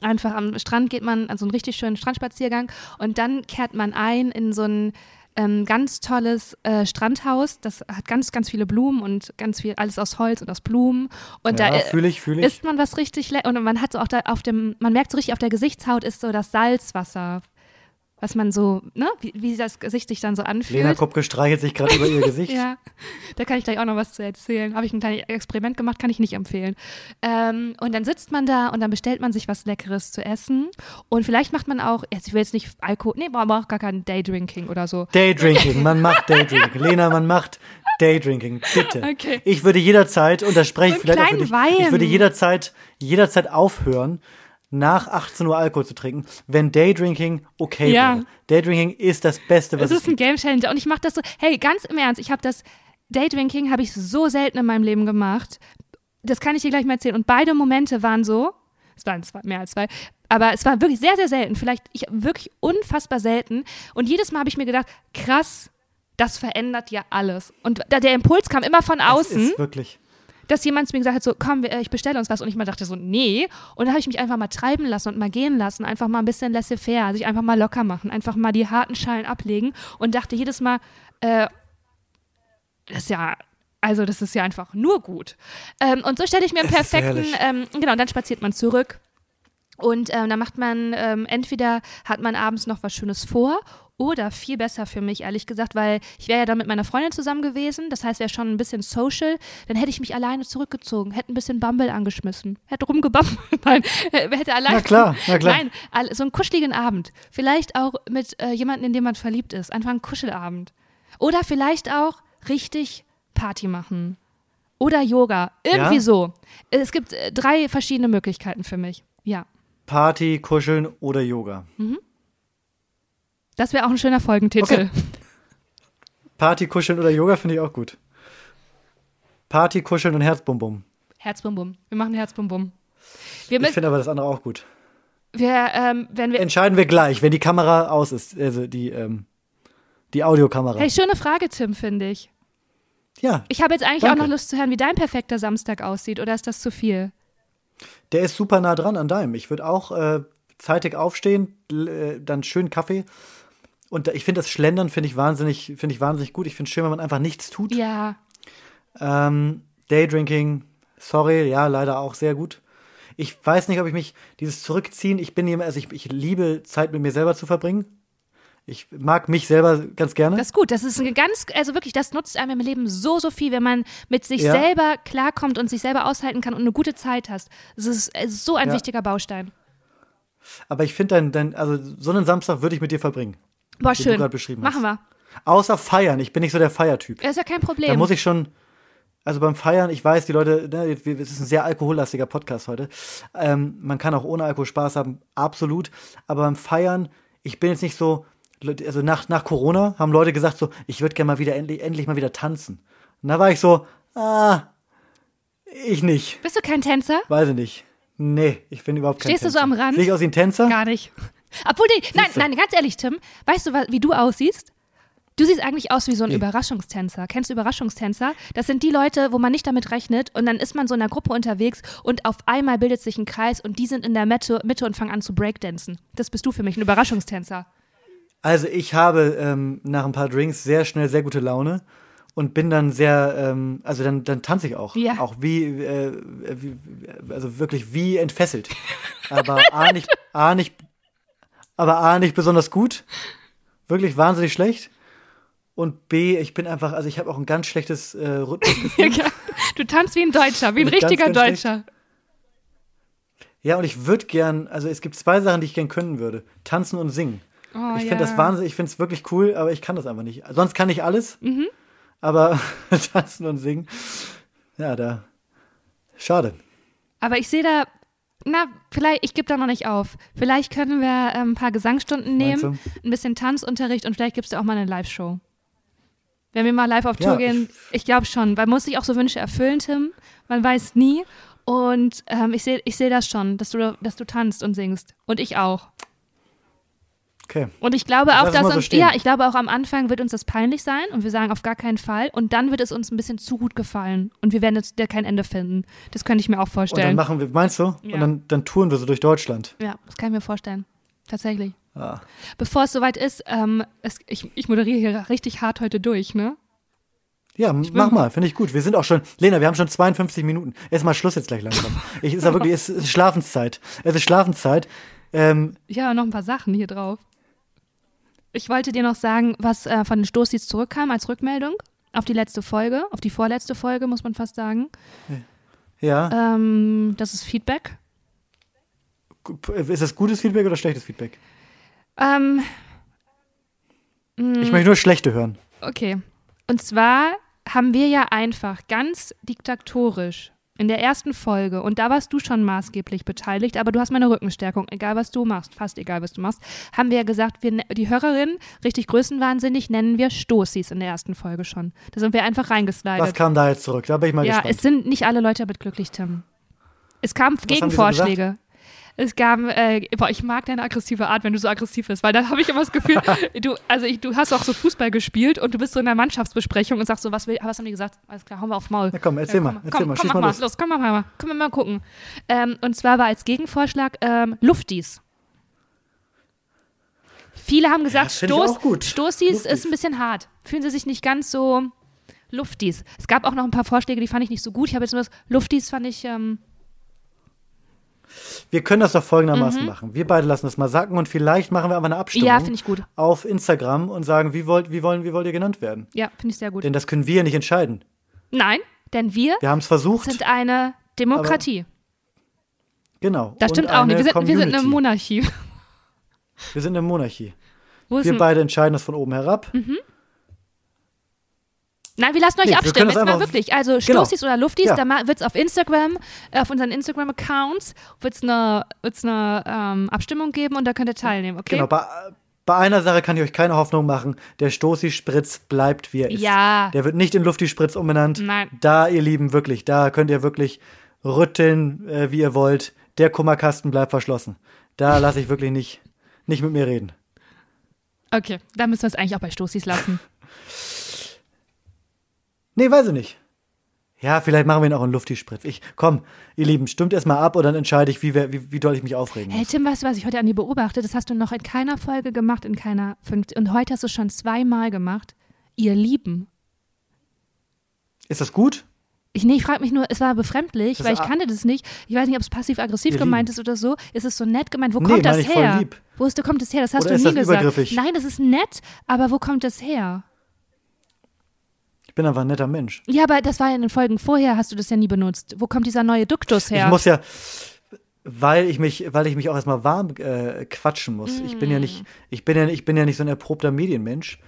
Einfach am Strand geht man an so einen richtig schönen Strandspaziergang und dann kehrt man ein in so ein ähm, ganz tolles äh, Strandhaus. Das hat ganz, ganz viele Blumen und ganz viel, alles aus Holz und aus Blumen. Und ja, da äh, fühle ich, fühle ich. isst man was richtig lecker. Und man hat so auch da auf dem, man merkt so richtig auf der Gesichtshaut ist so das Salzwasser, was man so, ne, wie, wie das Gesicht sich dann so anfühlt. Lena Kupke streichelt sich gerade über ihr Gesicht. Ja, da kann ich gleich auch noch was zu erzählen. Habe ich ein kleines Experiment gemacht, kann ich nicht empfehlen. Ähm, und dann sitzt man da und dann bestellt man sich was Leckeres zu essen. Und vielleicht macht man auch, jetzt, ich will jetzt nicht Alkohol, nee, man braucht gar kein Daydrinking oder so. Daydrinking, man macht Daydrinking. Lena, man macht Daydrinking, bitte. Okay. Ich würde jederzeit, und das spreche ich So vielleicht auch für dich, ich würde jederzeit, jederzeit aufhören, nach 18 Uhr Alkohol zu trinken, wenn Daydrinking okay Ja. wäre. Daydrinking ist das Beste, was Es es ist ein Game Changer und ich mache das so, hey, ganz im Ernst, ich habe das Daydrinking habe ich so selten in meinem Leben gemacht. Das kann ich dir gleich mal erzählen. Und beide Momente waren so, es waren zwei, mehr als zwei, aber es war wirklich sehr, sehr selten. Vielleicht ich, wirklich unfassbar selten. Und jedes Mal habe ich mir gedacht, krass, das verändert ja alles. Und da, der Impuls kam immer von außen ist wirklich. Dass jemand zu mir gesagt hat, so, komm, äh, ich bestelle uns was. Und ich mal dachte so, nee. Und dann habe ich mich einfach mal treiben lassen und mal gehen lassen. Einfach mal ein bisschen laissez-faire, sich einfach mal locker machen. Einfach mal die harten Schalen ablegen. Und dachte jedes Mal, äh, das ist ja, also das ist ja einfach nur gut. Ähm, und so stelle ich mir einen perfekten, ähm, genau, und dann spaziert man zurück. Und ähm, dann macht man, ähm, entweder hat man abends noch was Schönes vor Oder viel besser für mich, ehrlich gesagt, weil ich wäre ja dann mit meiner Freundin zusammen gewesen. Das heißt, wäre schon ein bisschen social. Dann hätte ich mich alleine zurückgezogen, hätte ein bisschen Bumble angeschmissen, hätte rumgebammelt. Nein, hätte alleine. Na klar, na klar. Nein, so einen kuscheligen Abend. Vielleicht auch mit äh, jemandem, in dem man verliebt ist. Einfach ein Kuschelabend. Oder vielleicht auch richtig Party machen. Oder Yoga. Irgendwie Ja? so. Es gibt äh, drei verschiedene Möglichkeiten für mich. Ja. Party, Kuscheln oder Yoga. Das wäre auch ein schöner Folgentitel. Okay. Party, Kuscheln oder Yoga finde ich auch gut. Party, Kuscheln und Herzbum-Bum. Herzbum-Bum. Wir machen Herzbum-Bum. Ich finde aber das andere auch gut. wir, ähm, wenn wir, Entscheiden wir gleich, wenn die Kamera aus ist. Also die, ähm, die Audiokamera. hey, schöne Frage, Tim, finde ich. Ja, Ich habe jetzt eigentlich Danke. auch noch Lust zu hören, wie dein perfekter Samstag aussieht, oder ist das zu viel? der ist super nah dran an deinem. Ich würde auch äh, zeitig aufstehen, äh, dann schön Kaffee. Und ich finde das Schlendern finde ich wahnsinnig, finde ich wahnsinnig gut. Ich finde es schön, wenn man einfach nichts tut. Ja. Ähm, Daydrinking, sorry, ja, leider auch sehr gut. Ich weiß nicht, ob ich mich dieses Zurückziehen, ich bin jemand, also ich, ich liebe Zeit mit mir selber zu verbringen. Ich mag mich selber ganz gerne. Das ist gut. Das ist eine ganz, also wirklich, das nutzt einem im Leben so, so viel, wenn man mit sich Ja. selber klarkommt und sich selber aushalten kann und eine gute Zeit hast. Das ist, ist so ein Ja. wichtiger Baustein. Aber ich finde dein, dein, also so einen Samstag würde ich mit dir verbringen. Du schön. gerade beschrieben Machen wir. Außer feiern. Ich bin nicht so der Feiertyp. Das ist ja kein Da Problem. muss ich schon, also beim Feiern, ich weiß, die Leute, ne, es ist ein sehr alkohollastiger Podcast heute. Ähm, man kann auch ohne Alkohol Spaß haben, absolut. Aber beim Feiern, ich bin jetzt nicht so, also nach, nach Corona haben Leute gesagt so, ich würde gerne mal wieder, endlich, endlich mal wieder tanzen. Und da war ich so, ah, ich nicht. Bist du kein Tänzer? Weiß ich nicht. Nee, ich bin überhaupt kein Stehst du so Tänzer. am Rand? Sehe ich aus wie ein Tänzer? Gar nicht. Obwohl, die, nein, nein, ganz ehrlich, Tim, weißt du, wie du aussiehst? Du siehst eigentlich aus wie so ein Nee. Überraschungstänzer. Kennst du Überraschungstänzer? Das sind die Leute, wo man nicht damit rechnet und dann ist man so in einer Gruppe unterwegs und auf einmal bildet sich ein Kreis und die sind in der Mitte, Mitte und fangen an zu breakdancen. Das bist du für mich, ein Überraschungstänzer. Also ich habe ähm, nach ein paar Drinks sehr schnell sehr gute Laune und bin dann sehr, ähm, also dann, dann tanze ich auch. Ja. Auch wie, äh, wie, also wirklich wie entfesselt. Aber A nicht, A nicht, aber A nicht besonders gut. Wirklich wahnsinnig schlecht. Und B, ich bin einfach, also ich habe auch ein ganz schlechtes äh, Rhythmusgefühl. du tanzt wie ein Deutscher, wie ein Ganz, richtiger ganz schlecht. Deutscher. ja, und ich würde gern, also es gibt zwei Sachen, die ich gern können würde. Tanzen und singen. Oh, ich ja. finde das wahnsinnig, ich finde es wirklich cool, aber ich kann das einfach nicht. Sonst kann ich alles, Mhm. aber tanzen und singen, ja, da, schade. Aber ich sehe da, na, vielleicht, ich gebe da noch nicht auf. Vielleicht können wir ähm, ein paar Gesangsstunden nehmen, ein bisschen Tanzunterricht und vielleicht gibst du auch mal eine Live-Show. Wenn wir mal live auf Ja, Tour gehen, ich, glaube schon, weil man muss sich auch so Wünsche erfüllen, Tim. Man weiß nie. Und ähm, ich sehe ich seh das schon, dass du, dass du tanzt und singst. Und ich auch. Okay. Und ich glaube Ich auch, dass so uns, stehen. ja, ich glaube auch am Anfang wird uns das peinlich sein und wir sagen auf gar keinen Fall. Und dann wird es uns ein bisschen zu gut gefallen und wir werden jetzt kein Ende finden. Das könnte ich mir auch Und dann vorstellen. machen wir, meinst du? Ja. Und dann, dann touren wir so durch Deutschland. Ja, das kann ich mir vorstellen. Tatsächlich. Ah. Bevor es soweit ist, ähm, es, ich, ich moderiere hier richtig hart heute durch, ne? Ja, mach mal, finde ich gut. Wir sind auch schon, Lena, wir haben schon 52 Minuten. Erstmal Schluss jetzt gleich langsam. Ich, ist ja wirklich, es ist Schlafenszeit. Es ist Schlafenszeit. Ähm, Ja, noch ein paar Sachen hier drauf. Ich wollte dir noch sagen, was äh, von den Stoßis zurückkam als Rückmeldung auf die letzte Folge, auf die vorletzte Folge, muss man fast sagen. ja, Ähm, das ist Feedback. ist das gutes Feedback oder schlechtes Feedback? Ähm, Ich möchte nur schlechte hören. Okay. Und zwar haben wir ja einfach ganz diktatorisch in der ersten Folge, und da warst du schon maßgeblich beteiligt, aber du hast meine Rückenstärkung, egal was du machst, fast egal was du machst, haben wir ja gesagt, wir, ne- die Hörerin, richtig größenwahnsinnig, nennen wir Stoßis in der ersten Folge schon. Da sind wir einfach Was reingeslidet. kam da jetzt zurück? Da bin ich mal Ja, gespannt. es sind nicht alle Leute damit glücklich, Tim. Es kamen so Gegenvorschläge. Es gab, äh, boah, ich mag deine aggressive Art, wenn du so aggressiv bist, weil dann habe ich immer das Gefühl, du, also ich, du hast auch so Fußball gespielt und du bist so in der Mannschaftsbesprechung und sagst so, was, will, was haben die gesagt? Alles klar, hauen wir aufs Maul. Na komm, erzähl Ja, mal, komm, erzähl komm, mal, komm, schieß mach mal mal, los. los, komm mal, mal, können wir mal gucken. Ähm, und zwar war als Gegenvorschlag ähm, Luftis. Viele haben gesagt, ich Stoß. Stoßis Luftis. ist ein bisschen hart. Fühlen sie sich nicht ganz so Luftis. Es gab auch noch ein paar Vorschläge, die fand ich nicht so gut. Ich habe jetzt nur das Luftis fand ich, ähm, Wir können das doch folgendermaßen machen. Wir beide lassen das mal sacken und vielleicht machen wir einfach eine Abstimmung Mhm. Ja, finde ich gut. auf Instagram und sagen, wie wollt, wie wollen, wie wollt ihr genannt werden? Ja, finde ich sehr gut. Denn das können wir nicht entscheiden. Nein, denn wir Wir haben es versucht. sind eine Demokratie. genau. Das stimmt auch nicht. Wir sind, wir sind eine. Monarchie. Wir sind eine Monarchie. Wir beide entscheiden das von oben herab. Nein, wir lassen euch Nee, wir abstimmen. das Jetzt mal wirklich. Also Genau. Stoßis oder Luftis, Ja. da wird es auf Instagram, auf unseren Instagram-Accounts, wird es eine, wird's eine ähm, Abstimmung geben und da könnt ihr teilnehmen, okay? Genau. Bei, bei einer Sache kann ich euch keine Hoffnung machen. Der Stoßi-Spritz bleibt, wie er ist. Ja. Der wird nicht in Lufti-Spritz umbenannt. Nein. Da, ihr Lieben, wirklich, da könnt ihr wirklich rütteln, äh, wie ihr wollt. Der Kummerkasten bleibt verschlossen. Da lasse ich wirklich nicht, nicht mit mir reden. Okay, da müssen wir es eigentlich auch bei Stoßis lassen. Nee, weiß ich nicht. Ja, vielleicht machen wir ihn auch in Lufti-Spritz. Ich, komm, ihr Lieben, stimmt erst mal ab und dann entscheide ich, wie, wie, wie doll ich mich aufregen Hey muss. Tim, weißt du, was ich heute an dir beobachte? Das hast du noch in keiner Folge gemacht, in keiner Funktion. Und heute hast du es schon zweimal gemacht. Ihr Lieben. Ist das gut? Ich, nee, ich frage mich nur, es war befremdlich, Das weil ich kannte das nicht. Ich weiß nicht, ob es passiv-aggressiv gemeint ist oder so. Ist es so nett gemeint? Wo Nee, kommt das her? Wo ist, kommt das her? Das hast Oder du nie das gesagt. Nein, das ist nett, aber wo kommt das her? Ich bin einfach ein netter Mensch. Ja, aber das war ja in den Folgen vorher, hast du das ja nie benutzt. Wo kommt dieser neue Duktus her? Ich muss ja, weil ich mich, weil ich mich auch erstmal warm äh, quatschen muss. Ich bin ja Mm. nicht, ich bin ja, ich bin ja nicht so ein erprobter Medienmensch.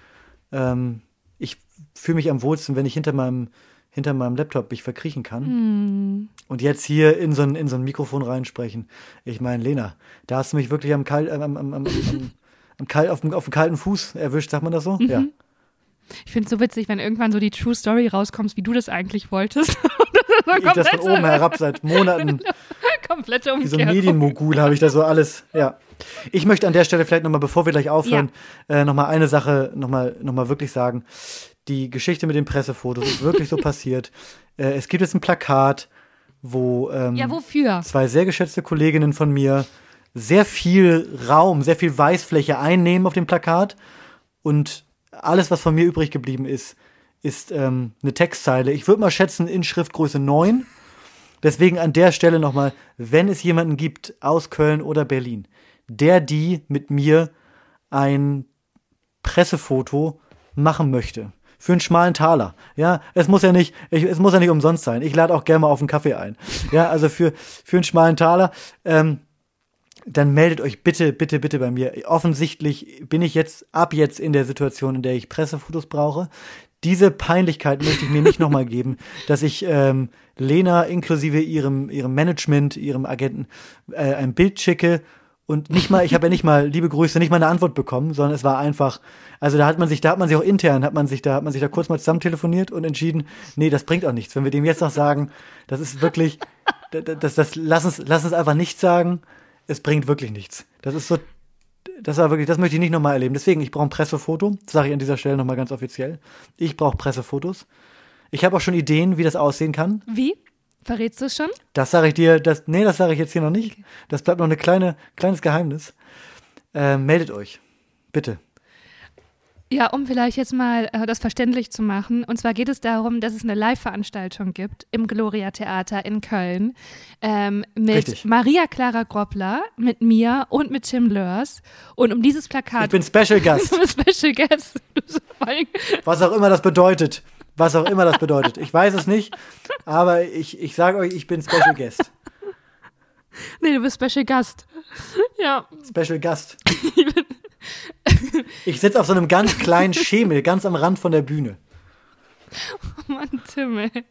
Ähm, ich fühle mich am wohlsten, wenn ich hinter meinem, hinter meinem Laptop mich verkriechen kann. Hm. Und jetzt hier in so ein, in so ein Mikrofon reinsprechen. Ich meine, Lena, da hast du mich wirklich am kalt, am, am, am, am, am, am auf, dem, auf dem kalten Fuß erwischt, sagt man das so? Mhm. Ja. Ich finde es so witzig, wenn irgendwann so die True Story rauskommt, wie du das eigentlich wolltest. Ich das von oben herab seit Monaten. komplette Wie so ein Umkehrung. Medienmogul habe ich da so alles, ja. Ich möchte an der Stelle vielleicht nochmal, bevor wir gleich aufhören, äh, nochmal eine Sache nochmal noch mal wirklich sagen. Die Geschichte mit den Pressefotos ist wirklich so passiert. Äh, es gibt jetzt ein Plakat, wo, ähm, Ja, wofür? zwei sehr geschätzte Kolleginnen von mir sehr viel Raum, sehr viel Weißfläche einnehmen auf dem Plakat. Und alles, was von mir übrig geblieben ist, ist ähm, eine Textzeile. Ich würde mal schätzen, in Schriftgröße 9. Deswegen an der Stelle nochmal, wenn es jemanden gibt aus Köln oder Berlin, der die mit mir ein Pressefoto machen möchte. Für einen schmalen Taler. Ja, es muss ja nicht, ich, es muss ja nicht umsonst sein. Ich lade auch gerne mal auf einen Kaffee ein. Ja, also für, für einen schmalen Taler. Ähm, dann meldet euch bitte, bitte, bitte bei mir. Offensichtlich bin ich jetzt ab jetzt in der Situation, in der ich Pressefotos brauche. Diese Peinlichkeit möchte ich mir nicht nochmal geben, dass ich ähm, Lena inklusive ihrem, ihrem Management, ihrem Agenten äh, ein Bild schicke und nicht mal, ich habe ja nicht mal, liebe Grüße, nicht mal eine Antwort bekommen, sondern es war einfach, also da hat man sich, da hat man sich auch intern, hat man sich, da hat man sich da kurz mal zusammen telefoniert und entschieden, nee, das bringt auch nichts. Wenn wir dem jetzt noch sagen, das ist wirklich, das, das, das lass uns, lass uns einfach nicht sagen, es bringt wirklich nichts. Das ist so, das war wirklich, das möchte ich nicht nochmal erleben. Deswegen, ich brauche ein Pressefoto, das sage ich an dieser Stelle nochmal ganz offiziell. Ich brauche Pressefotos. Ich habe auch schon Ideen, wie das aussehen kann. Wie? Verrätst du es schon? Das sage ich dir, das, nee, das sage ich jetzt hier noch nicht. Das bleibt noch ein kleine, kleines Geheimnis. Äh, meldet euch. Bitte. Ja, um vielleicht jetzt mal äh, das verständlich zu machen. Und zwar geht es darum, dass es eine Live-Veranstaltung gibt im Gloria Theater in Köln ähm, mit Richtig. Maria Clara Groppler, mit mir und mit Tim Lörs. Und um dieses Ich Plakat. bin Special Gast. Special Guest. Was auch immer das bedeutet. Was auch immer das bedeutet. Ich weiß es nicht, aber ich, ich sage euch, ich bin Special Guest. nee, du bist Special Gast. Ja. Special Gast. Ich sitze auf so einem ganz kleinen Schemel, ganz am Rand von der Bühne. Mann, Tim, ey.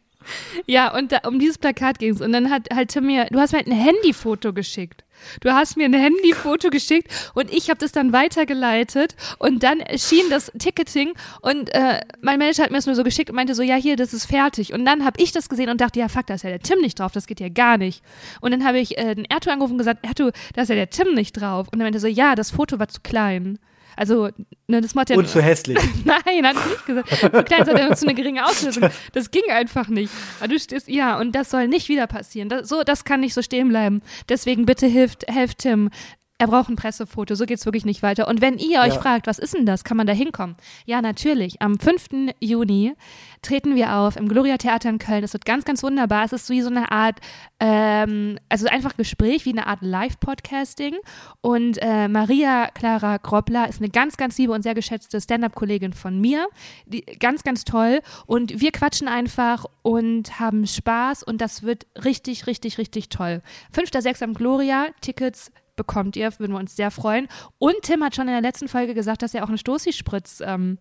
Ja, und da, um dieses Plakat ging es. Und dann hat halt mir, du hast mir halt ein Handyfoto geschickt. Du hast mir ein Handyfoto geschickt und ich habe das dann weitergeleitet und dann erschien das Ticketing und äh, mein Manager hat mir das nur so geschickt und meinte so, ja hier, das ist fertig. Und dann habe ich das gesehen und dachte, ja fuck, da ist ja der Tim nicht drauf, das geht ja gar nicht. Und dann habe ich äh, den Ertu angerufen und gesagt, Ertu, da ist ja der Tim nicht drauf. Und er meinte so, ja, das Foto war zu klein. Also, ne, das macht ja Und zu hässlich. Nein, hat nicht gesagt. Zu klein hat er zu eine geringe Auslösung. Das ging einfach nicht. Aber du stehst, ja, und das soll nicht wieder passieren. Das, so, das kann nicht so stehen bleiben. Deswegen bitte hilft, helft Tim. Er braucht ein Pressefoto, so geht's wirklich nicht weiter. Und wenn ihr euch Ja. fragt, was ist denn das, kann man da hinkommen? Ja, natürlich. Am 5. Juni treten wir auf im Gloria Theater in Köln. Es wird ganz, ganz wunderbar. Es ist wie so eine Art, ähm, also einfach Gespräch, wie eine Art Live-Podcasting. Und äh, Maria Clara Groppler ist eine ganz, ganz liebe und sehr geschätzte Stand-up-Kollegin von mir. Die, ganz, ganz toll. Und wir quatschen einfach und haben Spaß und das wird richtig, richtig, richtig toll. 5.6. am Gloria, Tickets bekommt ihr, würden wir uns sehr freuen. Und Tim hat schon in der letzten Folge gesagt, dass er auch einen Stoßi-Spritz ähm,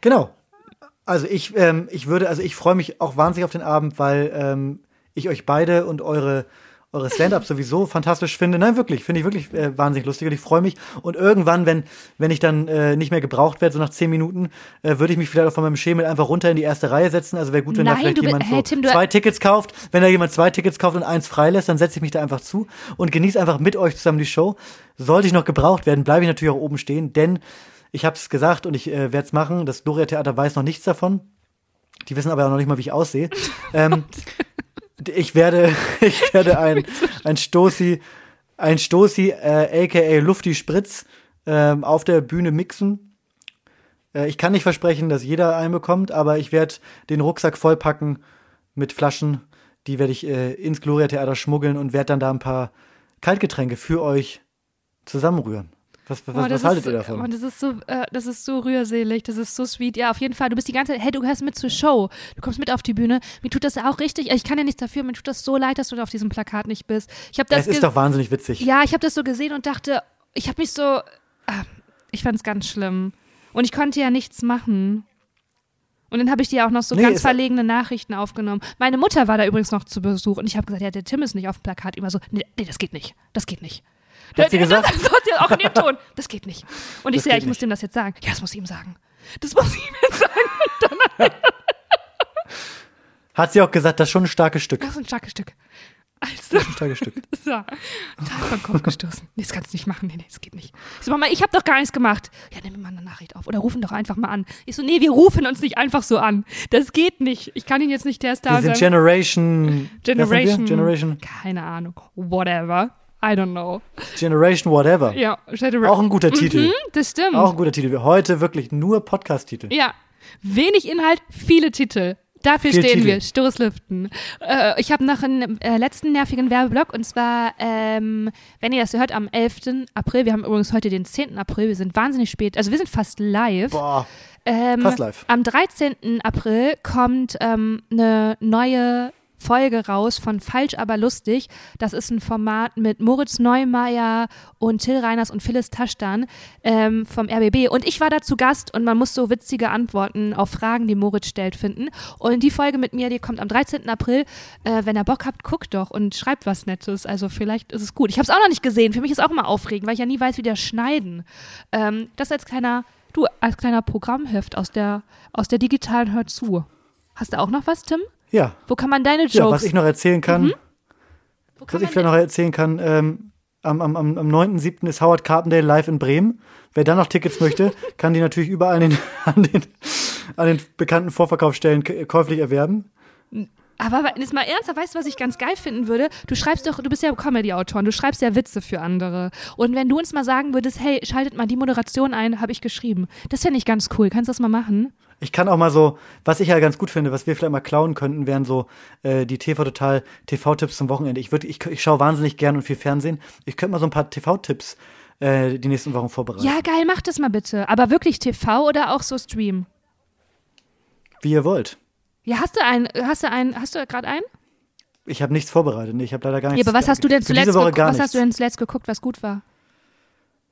Genau. Also ich, ähm, ich würde, also ich freue mich auch wahnsinnig auf den Abend, weil ähm, ich euch beide und eure eure Stand-up sowieso fantastisch finde. Nein, wirklich, finde ich wirklich äh, wahnsinnig lustig und ich freue mich. Und irgendwann, wenn wenn ich dann äh, nicht mehr gebraucht werde, so nach zehn Minuten, äh, würde ich mich vielleicht auch von meinem Schemel einfach runter in die erste Reihe setzen. Also wäre gut, wenn da Nein, vielleicht du bi- jemand hey, so Tim, du- zwei Tickets kauft. Wenn da jemand zwei Tickets kauft und eins freilässt, dann setze ich mich da einfach zu und genieße einfach mit euch zusammen die Show. Sollte ich noch gebraucht werden, bleibe ich natürlich auch oben stehen, denn ich habe es gesagt und ich äh, werde es machen. Das Gloria Theater weiß noch nichts davon. Die wissen aber auch noch nicht mal, wie ich aussehe. ähm, ich werde, ich werde ein, ein Stoßi, ein Stoßi, äh, aka Lufti Spritz, ähm, auf der Bühne mixen. Äh, ich kann nicht versprechen, dass jeder einen bekommt, aber ich werde den Rucksack vollpacken mit Flaschen. Die werde ich äh, ins Gloria Theater schmuggeln und werde dann da ein paar Kaltgetränke für euch zusammenrühren. Was, was, Oh, was das haltet ist, ihr davon? Oh, das ist so, äh, das ist so rührselig, das ist so sweet. Ja, auf jeden Fall. Du bist die ganze, hey, du gehörst mit zur Show. Du kommst mit auf die Bühne. Mir tut das auch richtig. Ich kann ja nichts dafür. Mir tut das so leid, dass du auf diesem Plakat nicht bist. Ich habe das. es ist doch wahnsinnig witzig. ja, ich habe das so gesehen und dachte, ich habe mich so, ah, ich fand es ganz schlimm. Und ich konnte ja nichts machen. Und dann habe ich dir auch noch so Nee, ganz verlegene Nachrichten aufgenommen. Meine Mutter war da übrigens noch zu Besuch und ich habe gesagt, ja, der Tim ist nicht auf dem Plakat. Immer so, nee, nee das geht nicht. Das geht nicht. Hat sie Das- gesagt? Das sie auch in dem Ton. Das geht nicht. Und ich Das sehe, ja, ich muss nicht. dem das jetzt sagen. Ja, das muss ich ihm sagen. Das muss ich ihm jetzt sagen. Hat sie auch gesagt, das ist schon ein starkes Stück. Das ist ein starkes Stück. Also, Ein starkes Stück. so, total vom Kopf gestoßen. Nee, das kannst du nicht machen. Nee, nee, das geht nicht. Ich so, Mama, ich habe doch gar nichts gemacht. Ja, nimm mir mal eine Nachricht auf. Oder rufen doch einfach mal an. Ich so, nee, wir rufen uns nicht einfach so an. Das geht nicht. Ich kann ihn jetzt nicht, der ist da. Wir sind Generation. Generation. Generation. Keine Ahnung. Whatever. I don't know. Generation Whatever. Ja, Generation. Auch ein guter Titel. Mhm, das stimmt. Auch ein guter Titel. Heute wirklich nur Podcast-Titel. Ja, wenig Inhalt, viele Titel. Dafür Viel stehen Titel. wir, Stoßlüften. Äh, ich habe noch einen äh, letzten nervigen Werbeblock und zwar, ähm, wenn ihr das hört, am 11. April, wir haben übrigens heute den 10. April, wir sind wahnsinnig spät, also wir sind fast live. Boah, Ähm, fast live. Am 13. April kommt ähm, eine neue Folge raus von Falsch aber lustig. Das ist ein Format mit Moritz Neumeier und Till Reiners und Phyllis Taschdan ähm, vom RBB. Und ich war da zu Gast und man muss so witzige Antworten auf Fragen, die Moritz stellt, finden. Und die Folge mit mir, die kommt am 13. April. Äh, wenn ihr Bock habt, guckt doch und schreibt was Nettes. Also vielleicht ist es gut. Ich habe es auch noch nicht gesehen. Für mich ist auch immer aufregend, weil ich ja nie weiß, wie der schneiden. Ähm, das als kleiner, du, als kleiner Programmheft aus der, aus der digitalen Hör zu. Hast du auch noch was, Tim? Ja. Wo kann man deine Jokes? ja, was ich noch erzählen kann, Wo was kann ich vielleicht noch erzählen kann, ähm, am, am, am am 9.7. ist Howard Carpendale live in Bremen. Wer da noch Tickets möchte, kann die natürlich überall an den, an den, an den bekannten Vorverkaufsstellen käuflich erwerben. Aber jetzt mal ernsthaft, weißt du, was ich ganz geil finden würde? Du schreibst doch, du bist ja Comedy-Autor und du schreibst ja Witze für andere. Und wenn du uns mal sagen würdest, hey, schaltet mal die Moderation ein, habe ich geschrieben. Das fände ich ganz cool. Kannst du das mal machen? Ich kann auch mal so, was ich ja ganz gut finde, was wir vielleicht mal klauen könnten, wären so äh, die TV Total TV-Tipps zum Wochenende. Ich würde, ich, ich schaue wahnsinnig gern und viel Fernsehen. Ich könnte mal so ein paar TV-Tipps äh, die nächsten Wochen vorbereiten. Ja, geil, mach das mal bitte. Aber wirklich TV oder auch so Stream? Wie ihr wollt. Ja, hast du einen, hast du einen, hast du gerade einen? Ich habe nichts vorbereitet. Nee, ich habe leider gar Ja, nichts. aber was hast du denn zuletzt Was nichts. hast du denn zuletzt geguckt, was gut war?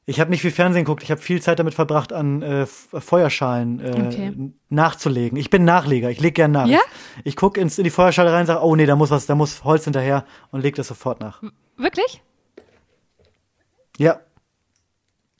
Ich habe nicht viel Fernsehen geguckt. Ich habe viel Zeit damit verbracht, an äh, Feuerschalen äh, Okay. nachzulegen. Ich bin Nachleger. Ich lege gern nach. Ja? Ich, ich gucke in die Feuerschale rein, sage, oh nee, da muss was, da muss Holz hinterher und leg das sofort nach. Wirklich? Ja.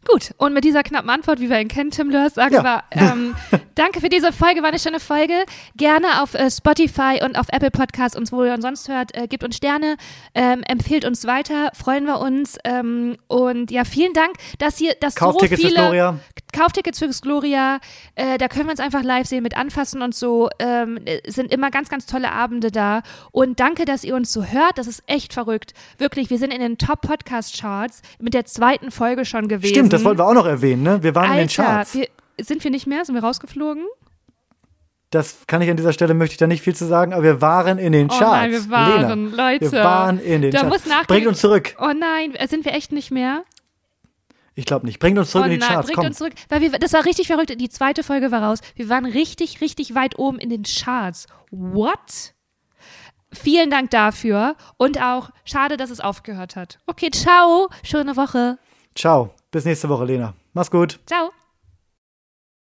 Gut, und mit dieser knappen Antwort, wie wir ihn kennen, Tim Lörs, sagen Ja. wir, ähm, danke für diese Folge, war eine schöne Folge. Gerne auf äh, Spotify und auf Apple Podcasts, uns wo ihr uns sonst hört, äh, gebt uns Sterne, ähm, empfehlt uns weiter, freuen wir uns. Ähm, und ja, vielen Dank, dass ihr, dass Kauft so Tickets für viele Gloria. Kauftickets fürs Gloria, äh, da können wir uns einfach live sehen mit Anfassen und so. Ähm, sind immer ganz, ganz tolle Abende da. Und danke, dass ihr uns so hört. Das ist echt verrückt. Wirklich, wir sind in den Top-Podcast-Charts mit der zweiten Folge schon gewesen. Stimmt, das wollten wir auch noch erwähnen, ne? Wir waren Alter, in den Charts. Wir, sind wir nicht mehr? Sind wir rausgeflogen? Das kann ich an dieser Stelle, möchte ich da nicht viel zu sagen, aber wir waren in den Oh Charts. nein, wir waren, Lena, Leute. Wir waren in den Da Charts. muss Bringt uns zurück. Oh nein, äh, sind wir echt nicht mehr? Ich glaube nicht. Bringt uns zurück oh in die nein, Charts. bringt Komm. uns zurück. Weil wir, das war richtig verrückt. Die zweite Folge war raus. Wir waren richtig, richtig weit oben in den Charts. What? Vielen Dank dafür. Und auch schade, dass es aufgehört hat. Okay, ciao. Schöne Woche. Ciao. Bis nächste Woche, Lena. Mach's gut. Ciao.